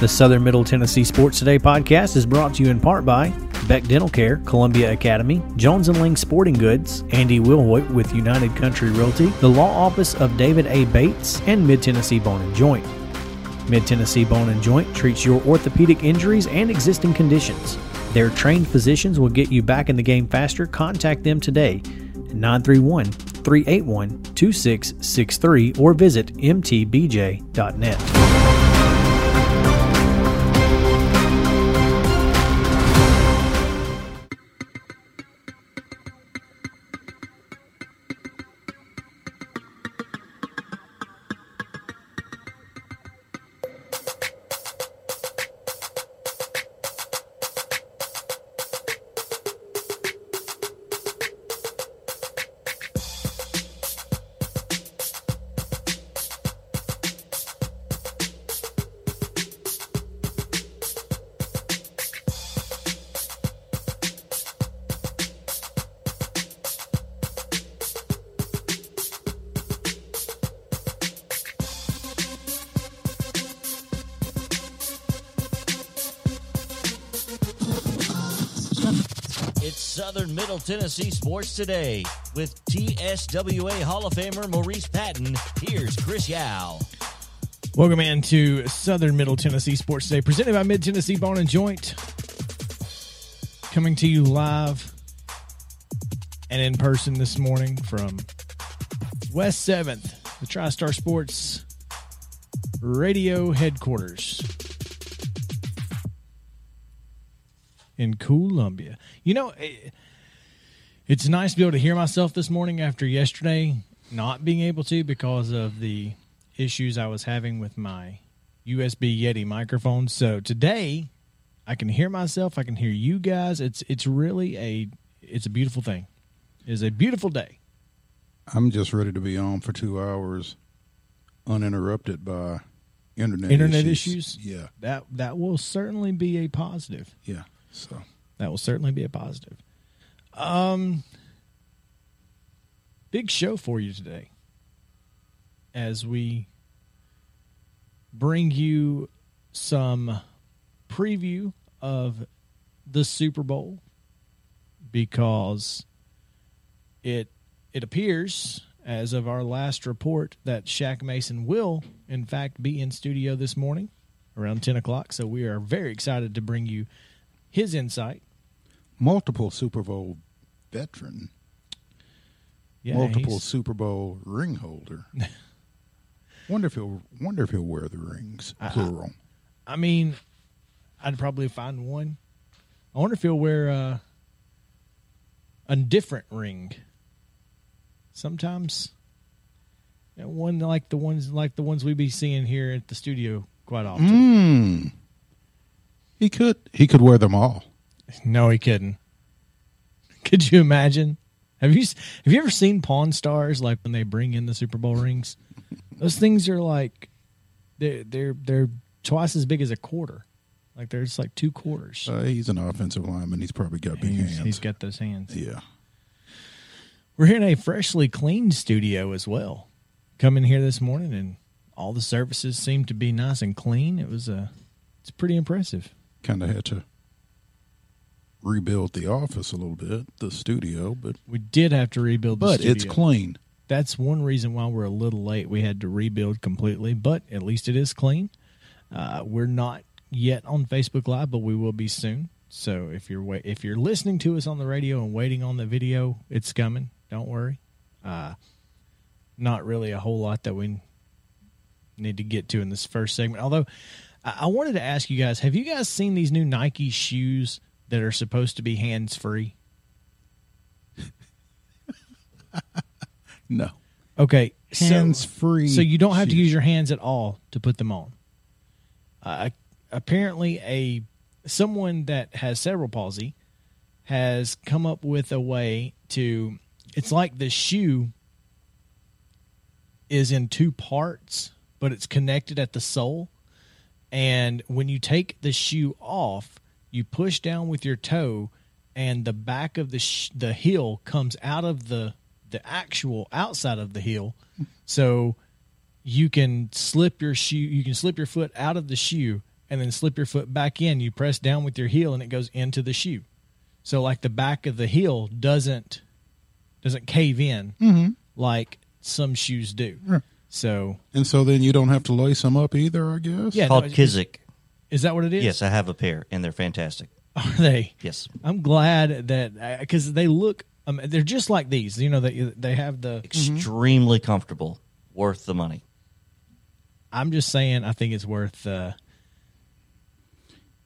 The Southern Middle Tennessee Sports Today podcast is brought to you in part by Beck Dental Care, Columbia Academy, Jones & Ling Sporting Goods, Andy Wilhoit with United Country Realty, the law office of David A. Bates, and Mid Tennessee Bone and Joint. Mid Tennessee Bone and Joint treats your orthopedic injuries and existing conditions. Their trained physicians will get you back in the game faster. Contact them today at 931 381 2663 or visit mtbj.net. Tennessee Sports Today with TSWA Hall of Famer Maurice Patton. Here's Chris Yao. Welcome in to Southern Middle Tennessee Sports Today, presented by Mid Tennessee Bone and Joint. Coming to you live and in person this morning from West 7th, the TriStar Sports radio headquarters in Columbia. You know, it, it's nice to be able to hear myself this morning after yesterday not being able to because of the issues I was having with my USB Yeti microphone. So today I can hear myself, I can hear you guys. It's it's really a it's a beautiful thing. It is a beautiful day. I'm just ready to be on for two hours, uninterrupted by internet Internet issues. issues? Yeah, That that will certainly be a positive. yeah. So That will certainly be a positive. Um, big show for you today as we bring you some preview of the Super Bowl because it it appears as of our last report that Shaq Mason will in fact be in studio this morning around 10 o'clock. So we are very excited to bring you his insight. Multiple Super Bowl veteran, Yeah, multiple he's- Super Bowl ring holder. wonder if he'll wonder if he'll wear the rings I- I- I mean, I'd probably find one. I wonder if he'll wear uh, a different ring. Sometimes, you know, one like the ones like the ones we be seeing here at the studio quite often. Hmm. He could he could wear them all. No, he couldn't. Could you imagine? Have you have you ever seen Pawn Stars like when they bring in the Super Bowl rings? Those things are like they're they're they're twice as big as a quarter. Like they're just like two quarters. Uh, he's an offensive lineman. He's probably got big he's, hands. he's got those hands. yeah. We're here in a freshly cleaned studio as well. Come in here this morning and all the surfaces seem to be nice and clean. It was a it's pretty impressive. Kind of had to rebuild the office a little bit, the studio, but We did have to rebuild the but studio. it's clean. that's one reason why we're a little late. We had to rebuild completely, but at least it is clean. Uh, we're not yet on Facebook Live, but we will be soon. So if you're wa- if you're listening to us on the radio and waiting on the video, it's coming. Don't worry. Uh, not really a whole lot that we need to get to in this first segment. Although I, I wanted to ask you guys: Have you guys seen these new Nike shoes that are supposed to be hands free? No. Okay, so- Hands free. So you don't have to use your hands at all to put them on. Uh, apparently, a someone that has cerebral palsy has come up with a way to. It's like the shoe is in two parts, but it's connected at the sole. And when you take the shoe off, you push down with your toe, and the back of the sh- the heel comes out of the the actual outside of the heel, so you can slip your shoe. You can slip your foot out of the shoe and then slip your foot back in. You press down with your heel and it goes into the shoe. So like the back of the heel doesn't doesn't cave in Mm-hmm. like some shoes do. Right. So And so then you don't have to lace them up either, I guess. Yeah. Called no, is- Kizik. Is that what it is? Yes, I have a pair, and they're fantastic. Are they? Yes. I'm glad that because they look. Um, they're just like these. You know, they they have the. Extremely comfortable, worth the money. I'm just saying. I think it's worth uh,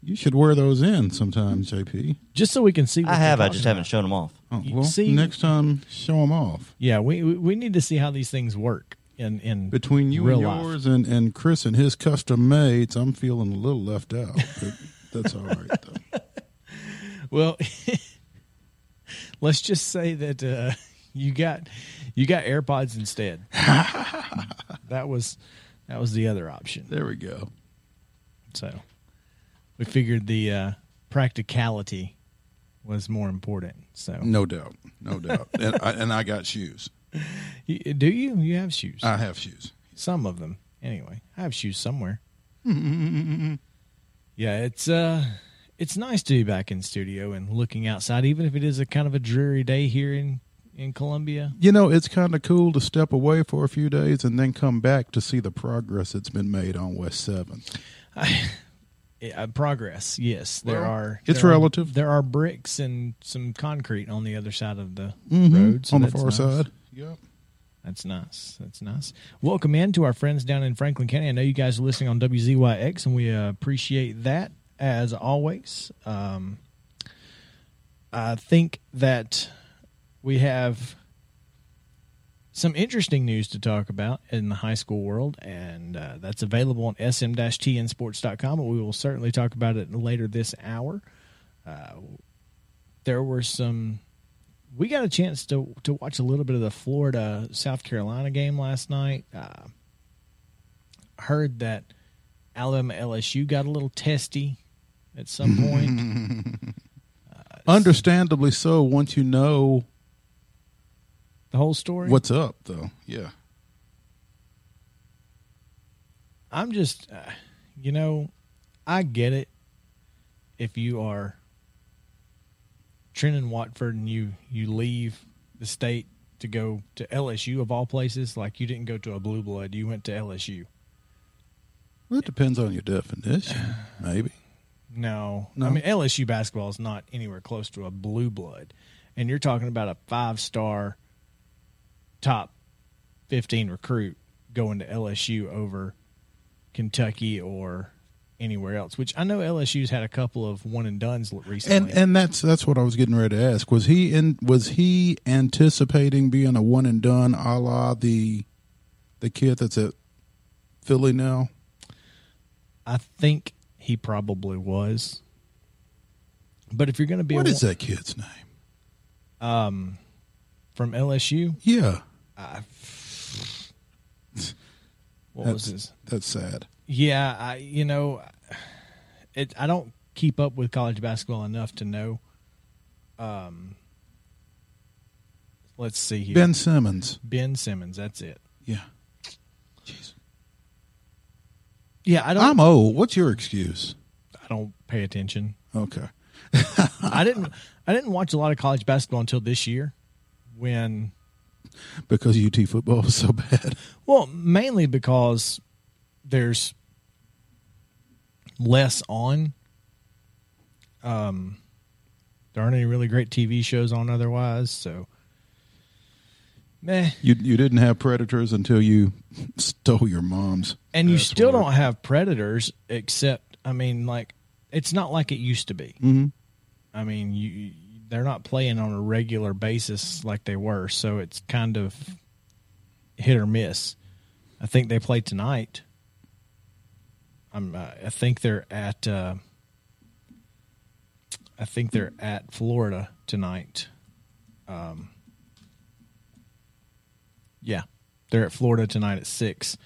You should wear those in sometimes, JP. just so we can see. What I have. I just talking haven't shown them off. Oh, You well, see- next time show them off. Yeah, we we- we need to see how these things work in in Between you and life. yours and, and Chris and his custom mates, I'm feeling a little left out. But that's all right, though. Well, let's just say that uh, you got you got AirPods instead. that was that was the other option. There we go. So we figured the uh, practicality was more important. So No doubt. No doubt. and, I, and I got shoes. Do you? You have shoes? I have shoes. Some of them, anyway. I have shoes somewhere. yeah, it's uh, it's nice to be back in studio and looking outside, even if it is a kind of a dreary day here in in Columbia. You know, it's kind of cool to step away for a few days and then come back to see the progress that's been made on West 7th. Yeah, progress, yes. There Well, are. it's there are- relative. there are bricks and some concrete on the other side of the Mhm, road so on the far nice. side. Yep. That's nice. That's nice. Welcome in to our friends down in Franklin County. I know you guys are listening on WZYX, and we uh, appreciate that as always. Um, I think that we have some interesting news to talk about in the high school world, and uh, that's available on sm-tnsports.com, but we will certainly talk about it later this hour. Uh, there were some we got a chance to to watch a little bit of the Florida South Carolina game last night. Uh, heard that Alabama LSU got a little testy at some point. Understandably so once you know the whole story. what's up, though. Yeah. I'm just, uh, you know, I get it. If you are Trendon Watford and you you leave the state to go to LSU of all places, like you didn't go to a blue blood, you went to LSU. Well, it depends on your definition, maybe. No. No? I mean LSU basketball is not anywhere close to a blue blood. And you're talking about a five star top fifteen recruit going to LSU over Kentucky or anywhere else. Which I know LSU's had a couple of one and duns recently. And and that's that's what I was getting ready to ask. Was he in was he anticipating being a one and done a la the the kid that's at Philly now? I think he probably was. But if you're going to be What is that kid's name? um from LSU, Yeah. what was That's, his? that's sad. Yeah, I you know, it. I don't keep up with college basketball enough to know. Um, let's see here. Ben Simmons. Ben Simmons. That's it. Yeah. Jeez. Yeah, I don't. I'm old. What's your excuse? I don't pay attention. Okay. I didn't. I didn't watch a lot of college basketball until this year, when Because UT football was so bad. Well, mainly because there's less on. Um, there aren't any really great TV shows on otherwise, so meh. You you didn't have predators until you stole your mom's. And you still password. don't have predators, except I mean, like it's not like it used to be. Mhm. I mean, you they're not playing on a regular basis like they were, so it's kind of hit or miss. I think they play tonight. I'm. Uh, I think they're at. Uh, I think they're at Florida tonight. Um, yeah, they're at Florida tonight at six.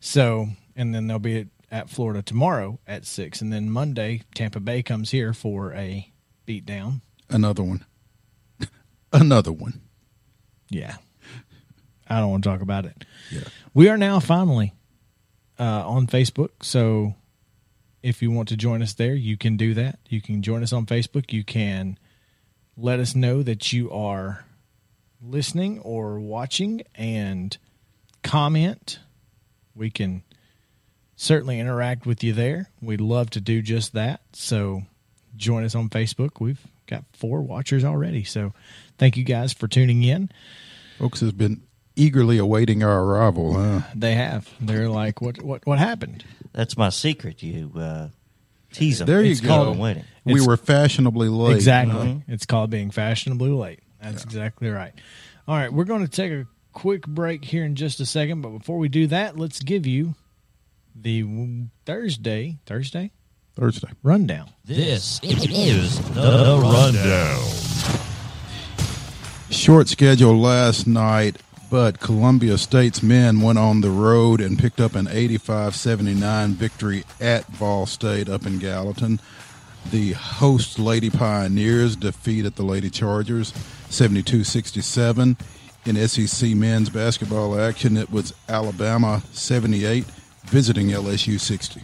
So, and then they'll be at, at Florida tomorrow at six, and then Monday Tampa Bay comes here for a beatdown. Another one. Another one. Yeah, I don't want to talk about it. Yeah. We are now finally uh, on Facebook. So if you want to join us there, you can do that. You can join us on Facebook. You can let us know that you are listening or watching and comment. We can certainly interact with you there. We'd love to do just that. So join us on Facebook. We've got four watchers already. So thank you guys for tuning in. Folks has been eagerly awaiting our arrival. Huh? They have. They're like, what what what happened? That's my secret. You uh, tease them. There you It's go. called waiting. We It's- were fashionably late. Exactly. It's called being fashionably late. That's exactly right. All right, we're going to take a quick break here in just a second, but before we do that, let's give you the w- Thursday Thursday Thursday. rundown. This is the rundown. Short schedule last night, but Columbia State's men went on the road and picked up an 85 79 victory at Vol State up in Gallatin. The host Lady Pioneers defeated the Lady Chargers 72 67. In SEC men's basketball action, it was Alabama 78 visiting LSU 60.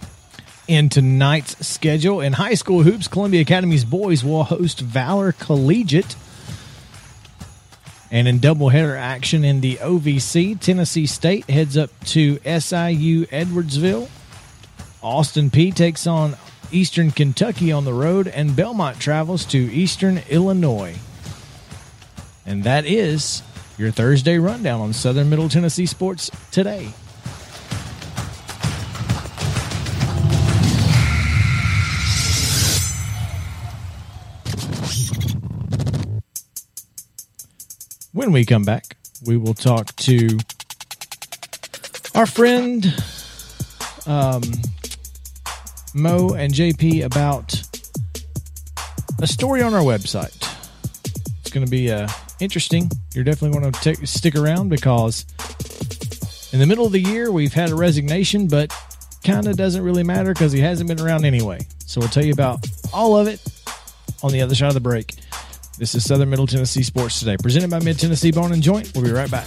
In tonight's schedule, in high school hoops, Columbia Academy's boys will host Valor Collegiate. And in doubleheader action in the OVC, Tennessee State heads up to SIU Edwardsville. Austin Peay takes on Eastern Kentucky on the road, and Belmont travels to Eastern Illinois. And that is your Thursday rundown on Southern Middle Tennessee Sports today. When we come back, we will talk to our friend um, Mo and JP about a story on our website. It's going to be uh, interesting. You're definitely going to stick around because in the middle of the year, we've had a resignation, but kind of doesn't really matter because he hasn't been around anyway. So we'll tell you about all of it on the other side of the break. This is Southern Middle Tennessee Sports Today, presented by Mid Tennessee Bone and Joint. We'll be right back.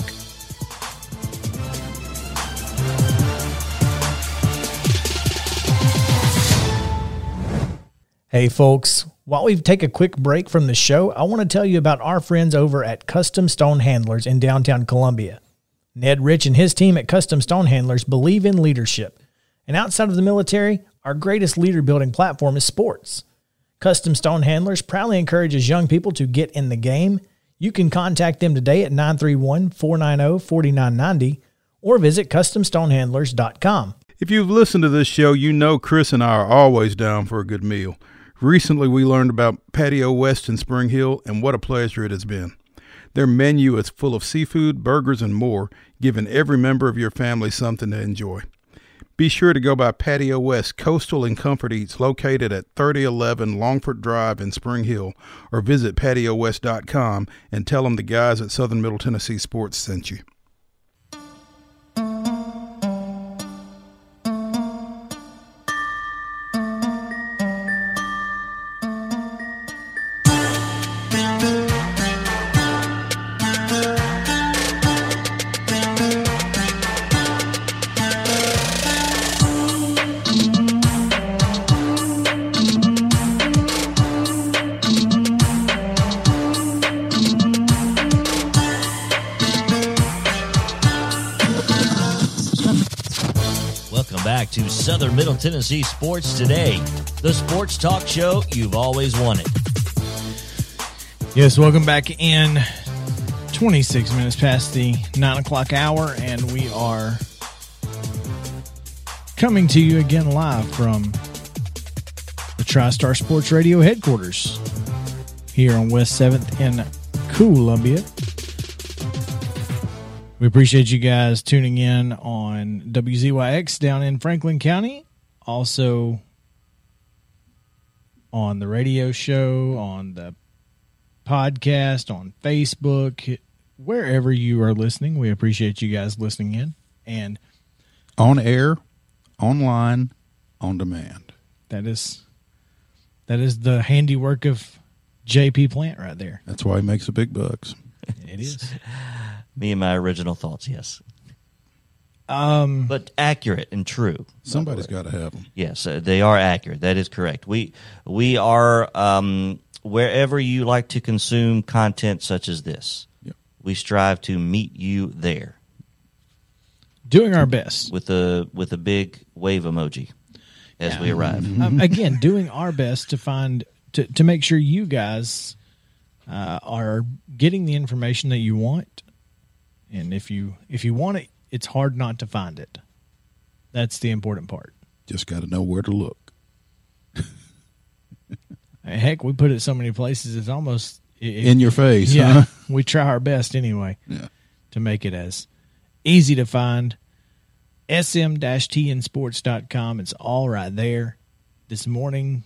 Hey, folks. While we take a quick break from the show, I want to tell you about our friends over at Custom Stone Handlers in downtown Columbia. Ned Rich and his team at Custom Stone Handlers believe in leadership. And outside of the military, our greatest leader building platform is sports. Custom Stone Handlers proudly encourages young people to get in the game. You can contact them today at 931 490 4990 or visit CustomStonehandlers.com. If you've listened to this show, you know Chris and I are always down for a good meal. Recently, we learned about Patio West in Spring Hill, and what a pleasure it has been. Their menu is full of seafood, burgers, and more, giving every member of your family something to enjoy. Be sure to go by Patio West Coastal and Comfort Eats located at 3011 Longford Drive in Spring Hill or visit patiowest.com and tell them the guys at Southern Middle Tennessee Sports sent you. Middle Tennessee Sports Today, the sports talk show you've always wanted. Yes, welcome back in 26 minutes past the 9 o'clock hour, and we are coming to you again live from the TriStar Sports Radio headquarters here on West 7th in Columbia. We appreciate you guys tuning in on WZYX down in Franklin County. Also on the radio show, on the podcast, on Facebook, wherever you are listening. We appreciate you guys listening in. And On air, online, on demand. that is that is the handiwork of JP Plant right there. That's why he makes the big bucks. It is. Me and my original thoughts, yes. Um, but accurate and true. Somebody's got to have them. Yes, uh, they are accurate. That is correct. We we are um, wherever you like to consume content such as this. Yep. We strive to meet you there doing our best. with a with a big wave emoji as we arrive. um, again, doing our best to find to to make sure you guys uh, are getting the information that you want, and if you if you want it, it's hard not to find it. That's the important part. Just got to know where to look. Heck, we put it so many places; it's almost it- In your face. yeah. huh? we try our best anyway Yeah. to make it as easy to find. sm-tnsports.com. It's all right there. This morning,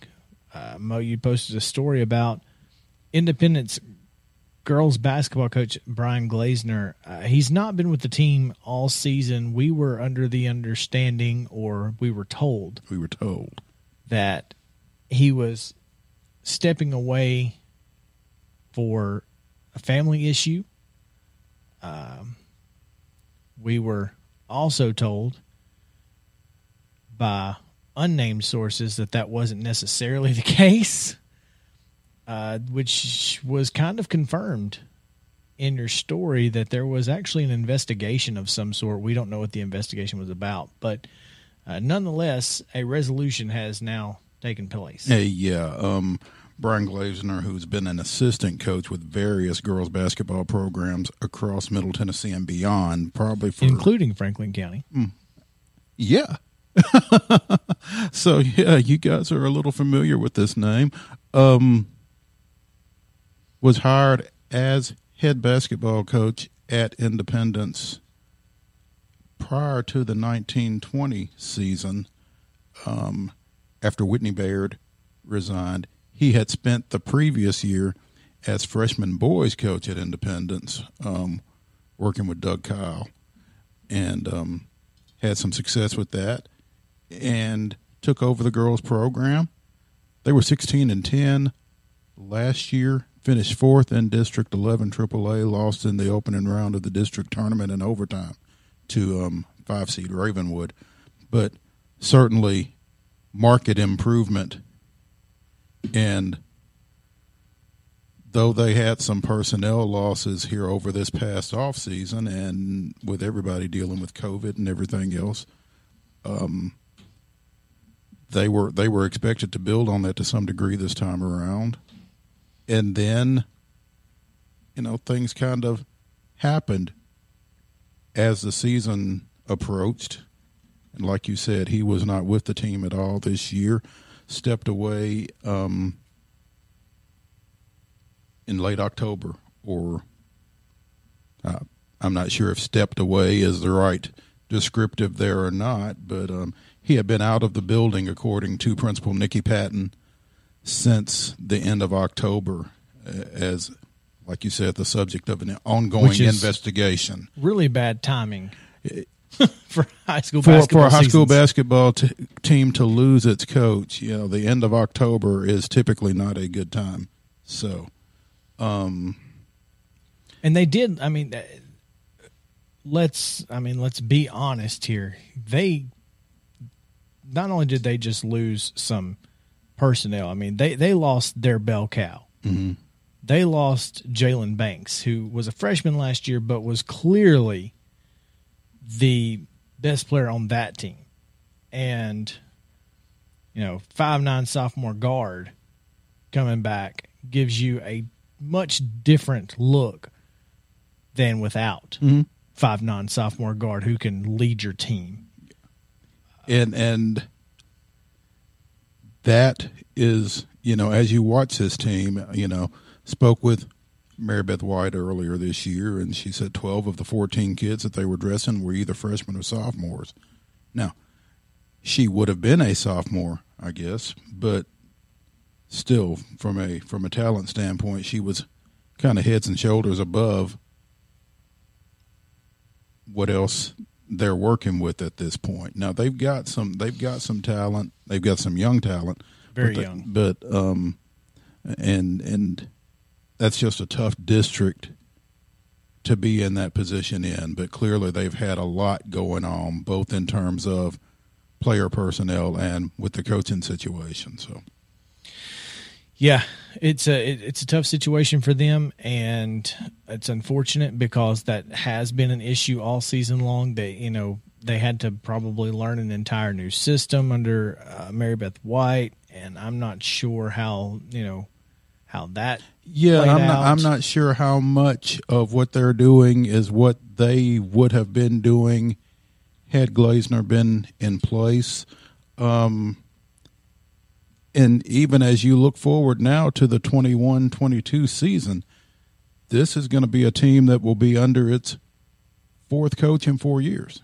uh, Mo, you posted a story about Independence girls basketball coach Brian Glazner. Uh, he's not been with the team all season. We were under the understanding, or we were told, We were told. that he was stepping away for a family issue. Um, we were also told by unnamed sources that that wasn't necessarily the case, uh, which was kind of confirmed in your story that there was actually an investigation of some sort. We don't know what the investigation was about, but uh, nonetheless, a resolution has now taken place. Hey, yeah. Um, Brian Glazner, who's been an assistant coach with various girls basketball programs across Middle Tennessee and beyond, probably for including Franklin County. Yeah. so yeah, you guys are a little familiar with this name. Um, was hired as head basketball coach at Independence prior to the 1920 season. Um, after Whitney Baird resigned, he had spent the previous year as freshman boys coach at Independence, um, working with Doug Kyle, and um, had some success with that and took over the girls program. They were 16 and 10 last year, finished fourth in District 11 AAA, lost in the opening round of the district tournament in overtime to um, five seed Ravenwood. But certainly market improvement. And though they had some personnel losses here over this past off season and with everybody dealing with COVID and everything else, um, they were they were expected to build on that to some degree this time around. And then you know, things kind of happened as the season approached. And like you said, he was not with the team at all this year. Stepped away um, in late October, or uh, I'm not sure if stepped away is the right descriptive there or not, but um, he had been out of the building, according to Principal Nikki Patton, since the end of October, uh, as, like you said, the subject of an ongoing investigation. Really bad timing for high school For, for a high school basketball t- team to lose its coach, you know, the end of October is typically not a good time. So, um, and they did. I mean, uh, let's. I mean, let's be honest here. They not only did they just lose some personnel. I mean, they they lost their bell cow. Mm-hmm. They lost Jalen Banks, who was a freshman last year, but was clearly the best player on that team, and you know, five nine sophomore guard coming back gives you a much different look than without five nine sophomore guard who can lead your team. and and that is you know as you watch this team you know spoke with Mary Beth White earlier this year and she said 12 of the 14 kids that they were dressing were either freshmen or sophomores. Now she would have been a sophomore I guess but still from a from a talent standpoint she was kind of heads and shoulders above what else they're working with at this point. Now they've got some they've got some talent. They've got some young talent. Very but they- young. But um and and that's just a tough district to be in that position in, but clearly they've had a lot going on, both in terms of player personnel and with the coaching situation. So, Yeah, it's a it, it's a tough situation for them, and it's unfortunate because that has been an issue all season long. They you know they had to probably learn an entire new system under uh, Mary Beth White, and I'm not sure how you know how that yeah, I'm not. I'm not sure how much of what they're doing is what they would have been doing had Glazner been in place. Um, and even as you look forward now to the 21 22 season, this is going to be a team that will be under its fourth coach in four years.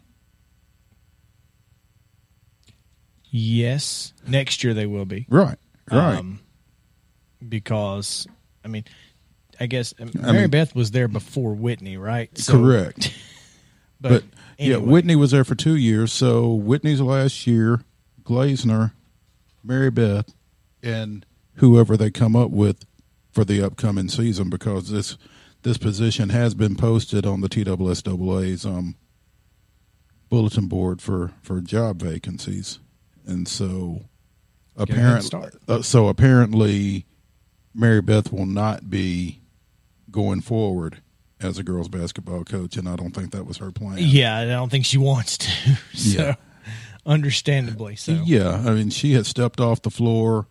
Yes, next year they will be Right, right. um, because I mean. I guess um, I Mary mean- Beth was there before Whitney, right? So- Correct. But, But yeah. Whitney was there for two years. So Whitney's last year, Glazner, Mary Beth, and whoever they come up with for the upcoming season, because this this position has been posted on the TSSAA's um, bulletin board for for job vacancies, and so apparently, uh, so apparently, Mary Beth will not be going forward as a girls basketball coach, and I don't think that was her plan. Yeah, I don't think she wants to. So, Yeah. understandably so. Yeah, I mean, she has stepped off the floor.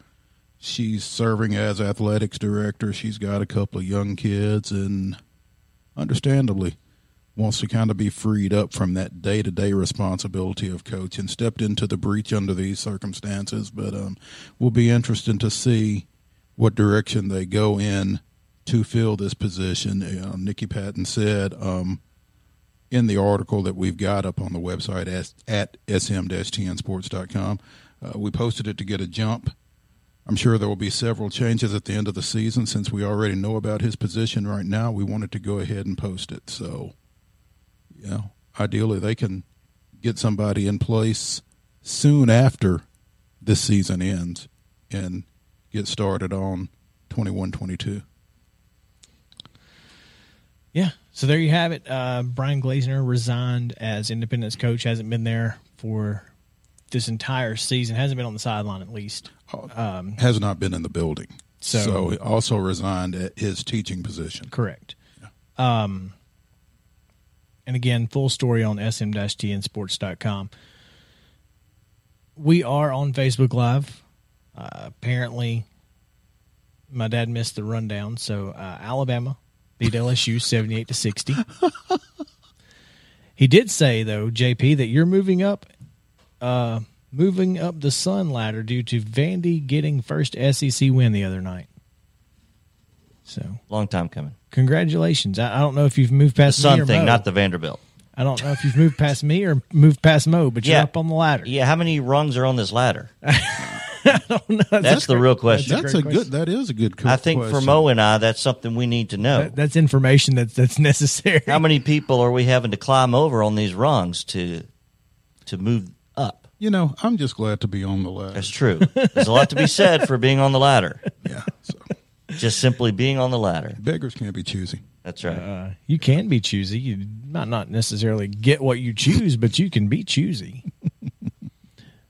She's serving as athletics director. She's got a couple of young kids, and understandably, wants to kind of be freed up from that day to day responsibility of coach and stepped into the breach under these circumstances. But um, will be interesting to see what direction they go in to fill this position. Uh, Nikki Patton said. Um, in the article that we've got up on the website at, at sm-tnsports.com. Uh, we posted it to get a jump. I'm sure there will be several changes at the end of the season. Since we already know about his position right now, we wanted to go ahead and post it. So, know, ideally they can get somebody in place soon after this season ends and get started on 21-22. Yeah. So there you have it. Uh, Brian Glazner resigned as Independence coach. Hasn't been there for this entire season. Hasn't been on the sideline at least. Um, Has not been in the building. So- so he also resigned at his teaching position. correct. Um, and again, full story on sm-tnsports.com. We are on Facebook Live. Uh, apparently, my dad missed the rundown. So uh, Alabama beat LSU seventy-eight to sixty. he did say though, JP, that you're moving up, uh, moving up the Sun ladder due to Vandy getting first SEC win the other night. So Long time coming. congratulations! I, I don't know if you've moved past me Sun or thing, Mo. not the Vanderbilt. I don't know if you've moved past me or moved past Mo, but you're Yeah. up on the ladder. Yeah, how many rungs are on this ladder? No, That's the real question. That's That's a great good. That is a good. I think for. Mo and I, that's something we need to know. That- that's information that's that's necessary. How many people are we having to climb over on these rungs to to move up? You know, I'm just glad to be on the ladder. That's true. There's a lot to be said for being on the ladder. Yeah. So Just simply being on the ladder. beggars can't be choosy. That's right. Uh, you can be choosy. You might not necessarily get what you choose, but you can be choosy.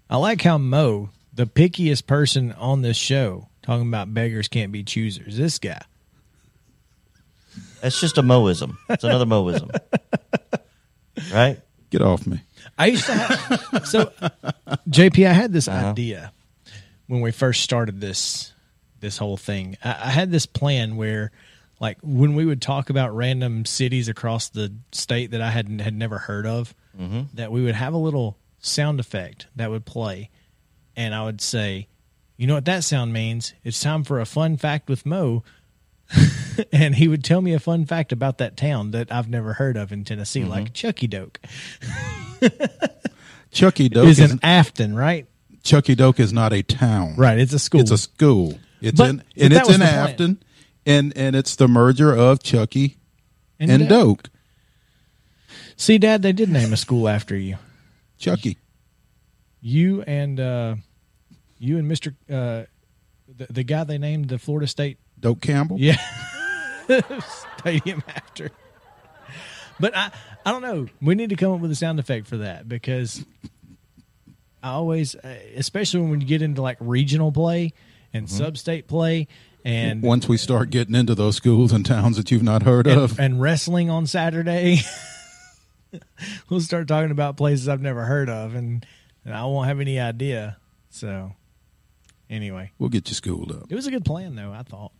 I like how Mo, the pickiest person on this show, talking about beggars can't be choosers. This guy. That's just a Moism. It's another Moism. Right? Get off me. I used to have so JP. I had this Uh-huh. idea when we first started this this whole thing. I, I had this plan where, like, when we would talk about random cities across the state that I had had never heard of, that we would have a little sound effect that would play, and I would say, "You know what that sound means? It's time for a fun fact with Mo." and he would tell me a fun fact about that town that I've never heard of in Tennessee, like Chuckey Doak. Chuckey Doak is is, in Afton, right? Chuckey Doak is not a town. Right. It's a school. It's a school. It's But- in and it's in plan. Afton, and and it's the merger of Chuckey and, and Doak. Doak. See, Dad, they did name a school after you. Chucky. You and uh, you and Mister uh, the, the guy they named the Florida State Doak Campbell. yeah stadium after. But I, I don't know. We need to come up with a sound effect for that because I always, uh, especially when you get into like regional play and Mm-hmm. sub-state play and Once we start getting into those schools and towns that you've not heard and, of, and wrestling on Saturday, we'll start talking about places I've never heard of, and, and I won't have any idea. So, anyway, we'll get you schooled up. it was a good plan, though. I thought.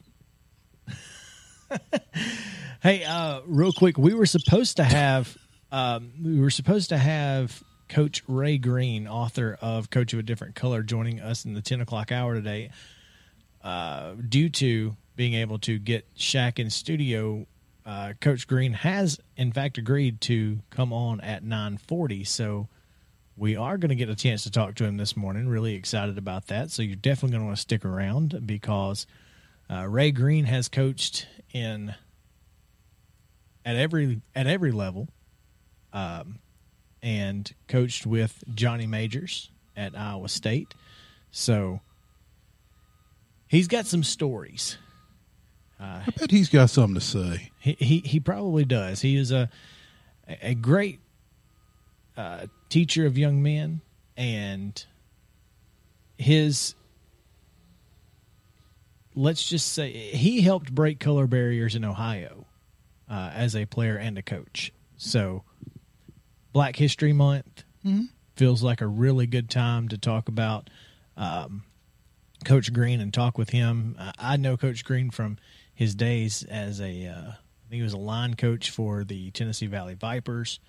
hey, uh, real quick, we were supposed to have um, we were supposed to have Coach Ray Green, author of Coach of a Different Color, joining us in the ten o'clock hour today. Uh, due to being able to get Shaq in studio, uh, Coach Green has in fact agreed to come on at nine forty. So we are going to get a chance to talk to him this morning. Really excited about that. So you're definitely going to want to stick around because uh, Ray Green has coached in at every at every level, um, and coached with Johnny Majors at Iowa State. So he's got some stories. I bet he's got something to say. He he, he probably does. He is a a great uh, teacher of young men, and his let's just say he helped break color barriers in Ohio uh, as a player and a coach. So, Black History Month feels like a really good time to talk about um, Coach Green and talk with him. Uh, I know Coach Green from his days as a, uh, I think he was a line coach for the Tennessee Valley Vipers,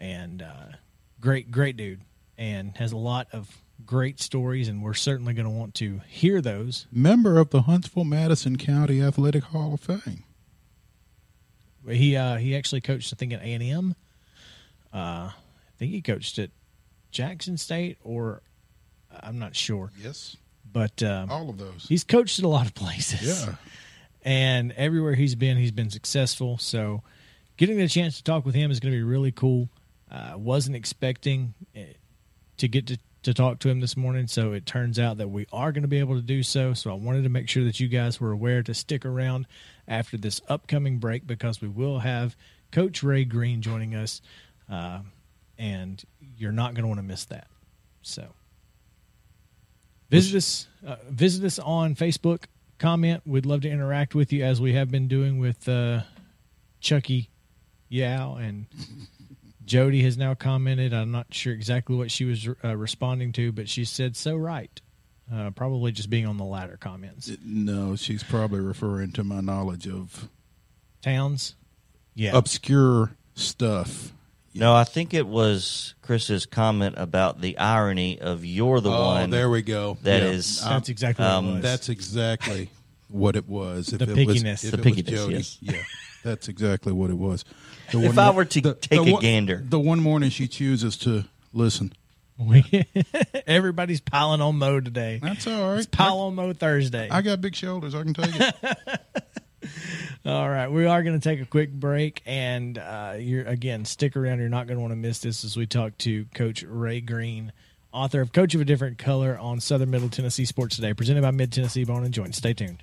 and uh, great, great dude, and has a lot of great stories, and we're certainly going to want to hear those. Member of the Huntsville Madison County Athletic Hall of Fame. He uh, he actually coached, I think, at A and M. Uh, I think he coached at Jackson State, or I'm not sure, Yes, but um, all of those. he's coached at a lot of places. Yeah. and everywhere he's been, he's been successful. So, getting the chance to talk with him is going to be really cool. Uh, wasn't expecting uh, to get to, to talk to him this morning, so it turns out that we are going to be able to do so. So, I wanted to make sure that you guys were aware to stick around after this upcoming break because we will have Coach Ray Green joining us, uh, and you're not going to want to miss that. So. Visit us. Uh, visit us on Facebook. Comment. We'd love to interact with you as we have been doing with uh, Chucky Yao and Jody has now commented. I'm not sure exactly what she was uh, responding to, but she said so right. Uh, probably just being on the latter comments. No, she's probably referring to my knowledge of Towns. Yeah. obscure stuff. No, I think it was Chris's comment about the irony of you're the oh, one. there we go. that Yeah. is- That's exactly what um, it was. That's exactly what it was. If The it was, pickiness. if The it was pickiness, Jody, yes. yeah, that's exactly what it was. The If one I were to take a one- gander. the one morning she chooses to listen. We, everybody's piling on Mo today. That's all right. It's pile on Mo Thursday. I got big shoulders. I can take it. All right, we are going to take a quick break, and uh, you're again stick around. You're not going to want to miss this as we talk to Coach Ray Green, author of Coach of a Different Color on Southern Middle Tennessee Sports Today, presented by Mid Tennessee Bone and Joint. Stay tuned.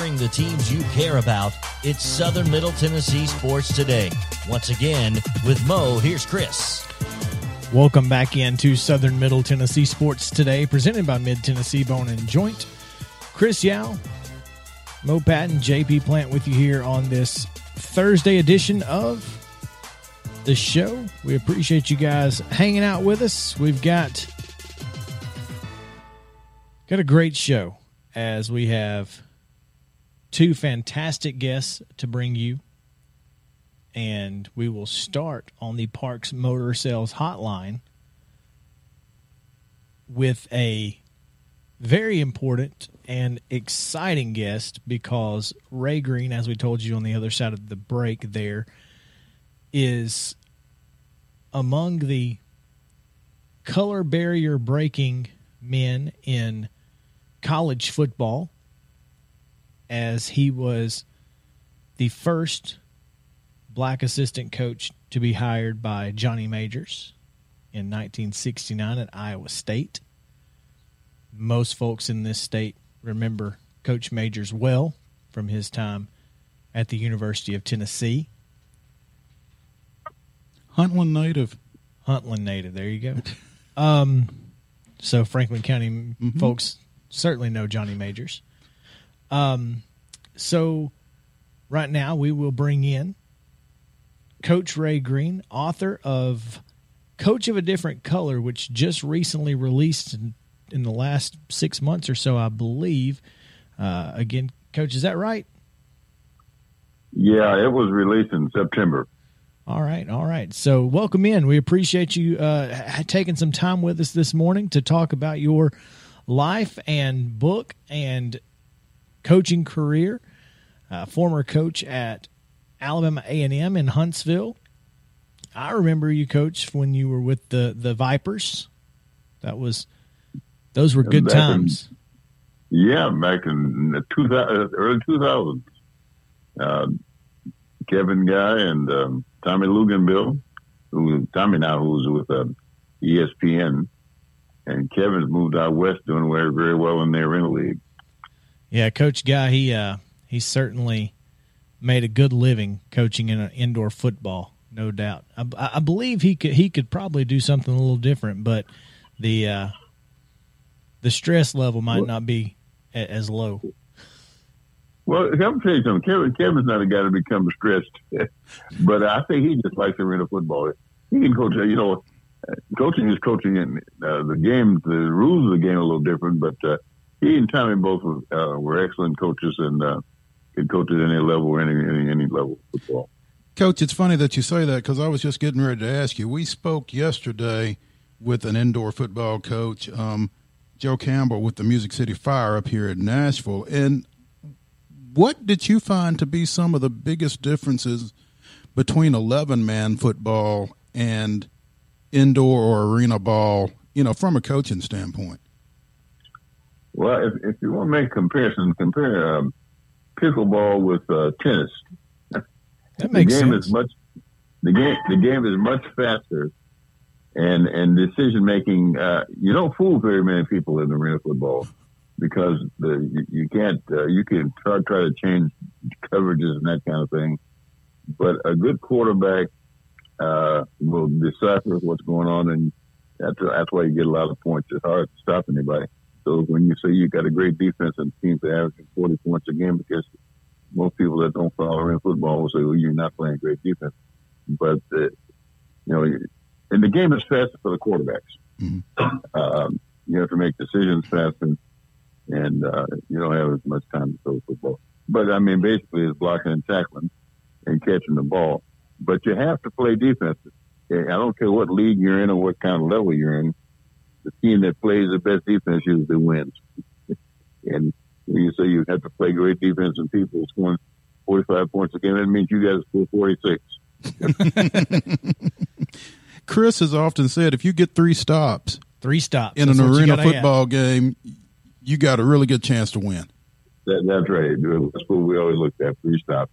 Covering the teams you care about, it's Southern Middle Tennessee Sports Today. Once again, with Mo, here's Chris. Welcome back into Southern Middle Tennessee Sports Today, presented by Mid Tennessee Bone and Joint. Chris Yao, Mo Patton, JP Plant with you here on this Thursday edition of the show. We appreciate you guys hanging out with us. We've got got a great show as we have two fantastic guests to bring you. And we will start on the Parks Motor Sales Hotline with a very important and exciting guest because Ray Green, as we told you on the other side of the break, there is among the color barrier breaking men in college football, as he was the first black assistant coach to be hired by Johnny Majors in 1969 at Iowa State. Most folks in this state remember Coach Majors well from his time at the University of Tennessee. Huntland native. Huntland native. There you go. Um, so Franklin County mm-hmm. folks certainly know Johnny Majors. Um, so right now we will bring in Coach Ray Green, author of Coach of a Different Color, which just recently released in, in the last six months or so, I believe. Uh, again, Coach, is that right? Yeah, it was released in September. All right, all right. So, welcome in. We appreciate you uh, taking some time with us this morning to talk about your life and book and coaching career. Uh, former coach at Alabama A&M in Huntsville. I remember you, coach, when you were with the the Vipers. That was those were good back times. In, yeah, back in the two, early 2000s. Uh, Kevin Guy and um, Tommy Luginbill, who Tommy now who's with uh, ESPN, and Kevin's moved out west doing very very well in the arena league. Yeah, Coach Guy, he uh, he certainly made a good living coaching in indoor football, no doubt. I, I, believe he could he could probably do something a little different, but the uh, the stress level might not be as low. Well, I'm tell you something. Kevin, Kevin's not a guy to become stressed, but I think he just likes arena football. He can coach. You know, coaching is coaching, and uh, the game, the rules of the game are a little different. But uh, he and Tommy both were, uh, were excellent coaches, and uh, could coach at any level any, any, any level of football. Coach, it's funny that you say that because I was just getting ready to ask you. We spoke yesterday with an indoor football coach, um, Joe Campbell, with the Music City Fire up here in Nashville. And what did you find to be some of the biggest differences between 11 man football and indoor or arena ball, you know, from a coaching standpoint? Well, if, if you want to make comparisons, compare um, pickleball with uh, tennis. That makes the game sense. is much the game the game is much faster, and and decision making. Uh, you don't fool very many people in the arena football because the you, you can't uh, you can try try to change coverages and that kind of thing, but a good quarterback uh, will decipher what's going on, and that's that's why you get a lot of points. It's hard to stop anybody. So when you say you got a great defense and teams are averaging 40 points a game, because most people that don't follow in football will say, well, you're not playing great defense. But, uh, you know, and the game is faster for the quarterbacks. Mm-hmm. Um, you have to make decisions faster, and uh, you don't have as much time to throw football. But, I mean, basically it's blocking and tackling and catching the ball. But you have to play defense. I don't care what league you're in or what kind of level you're in the team that plays the best defense usually wins. and when you say you have to play great defense and people scoring 45 points a game, that means you guys score 46. Chris has often said if you get three stops, three stops in an arena football have. game, you got a really good chance to win. That, that's right. That's what we always looked at: three stops.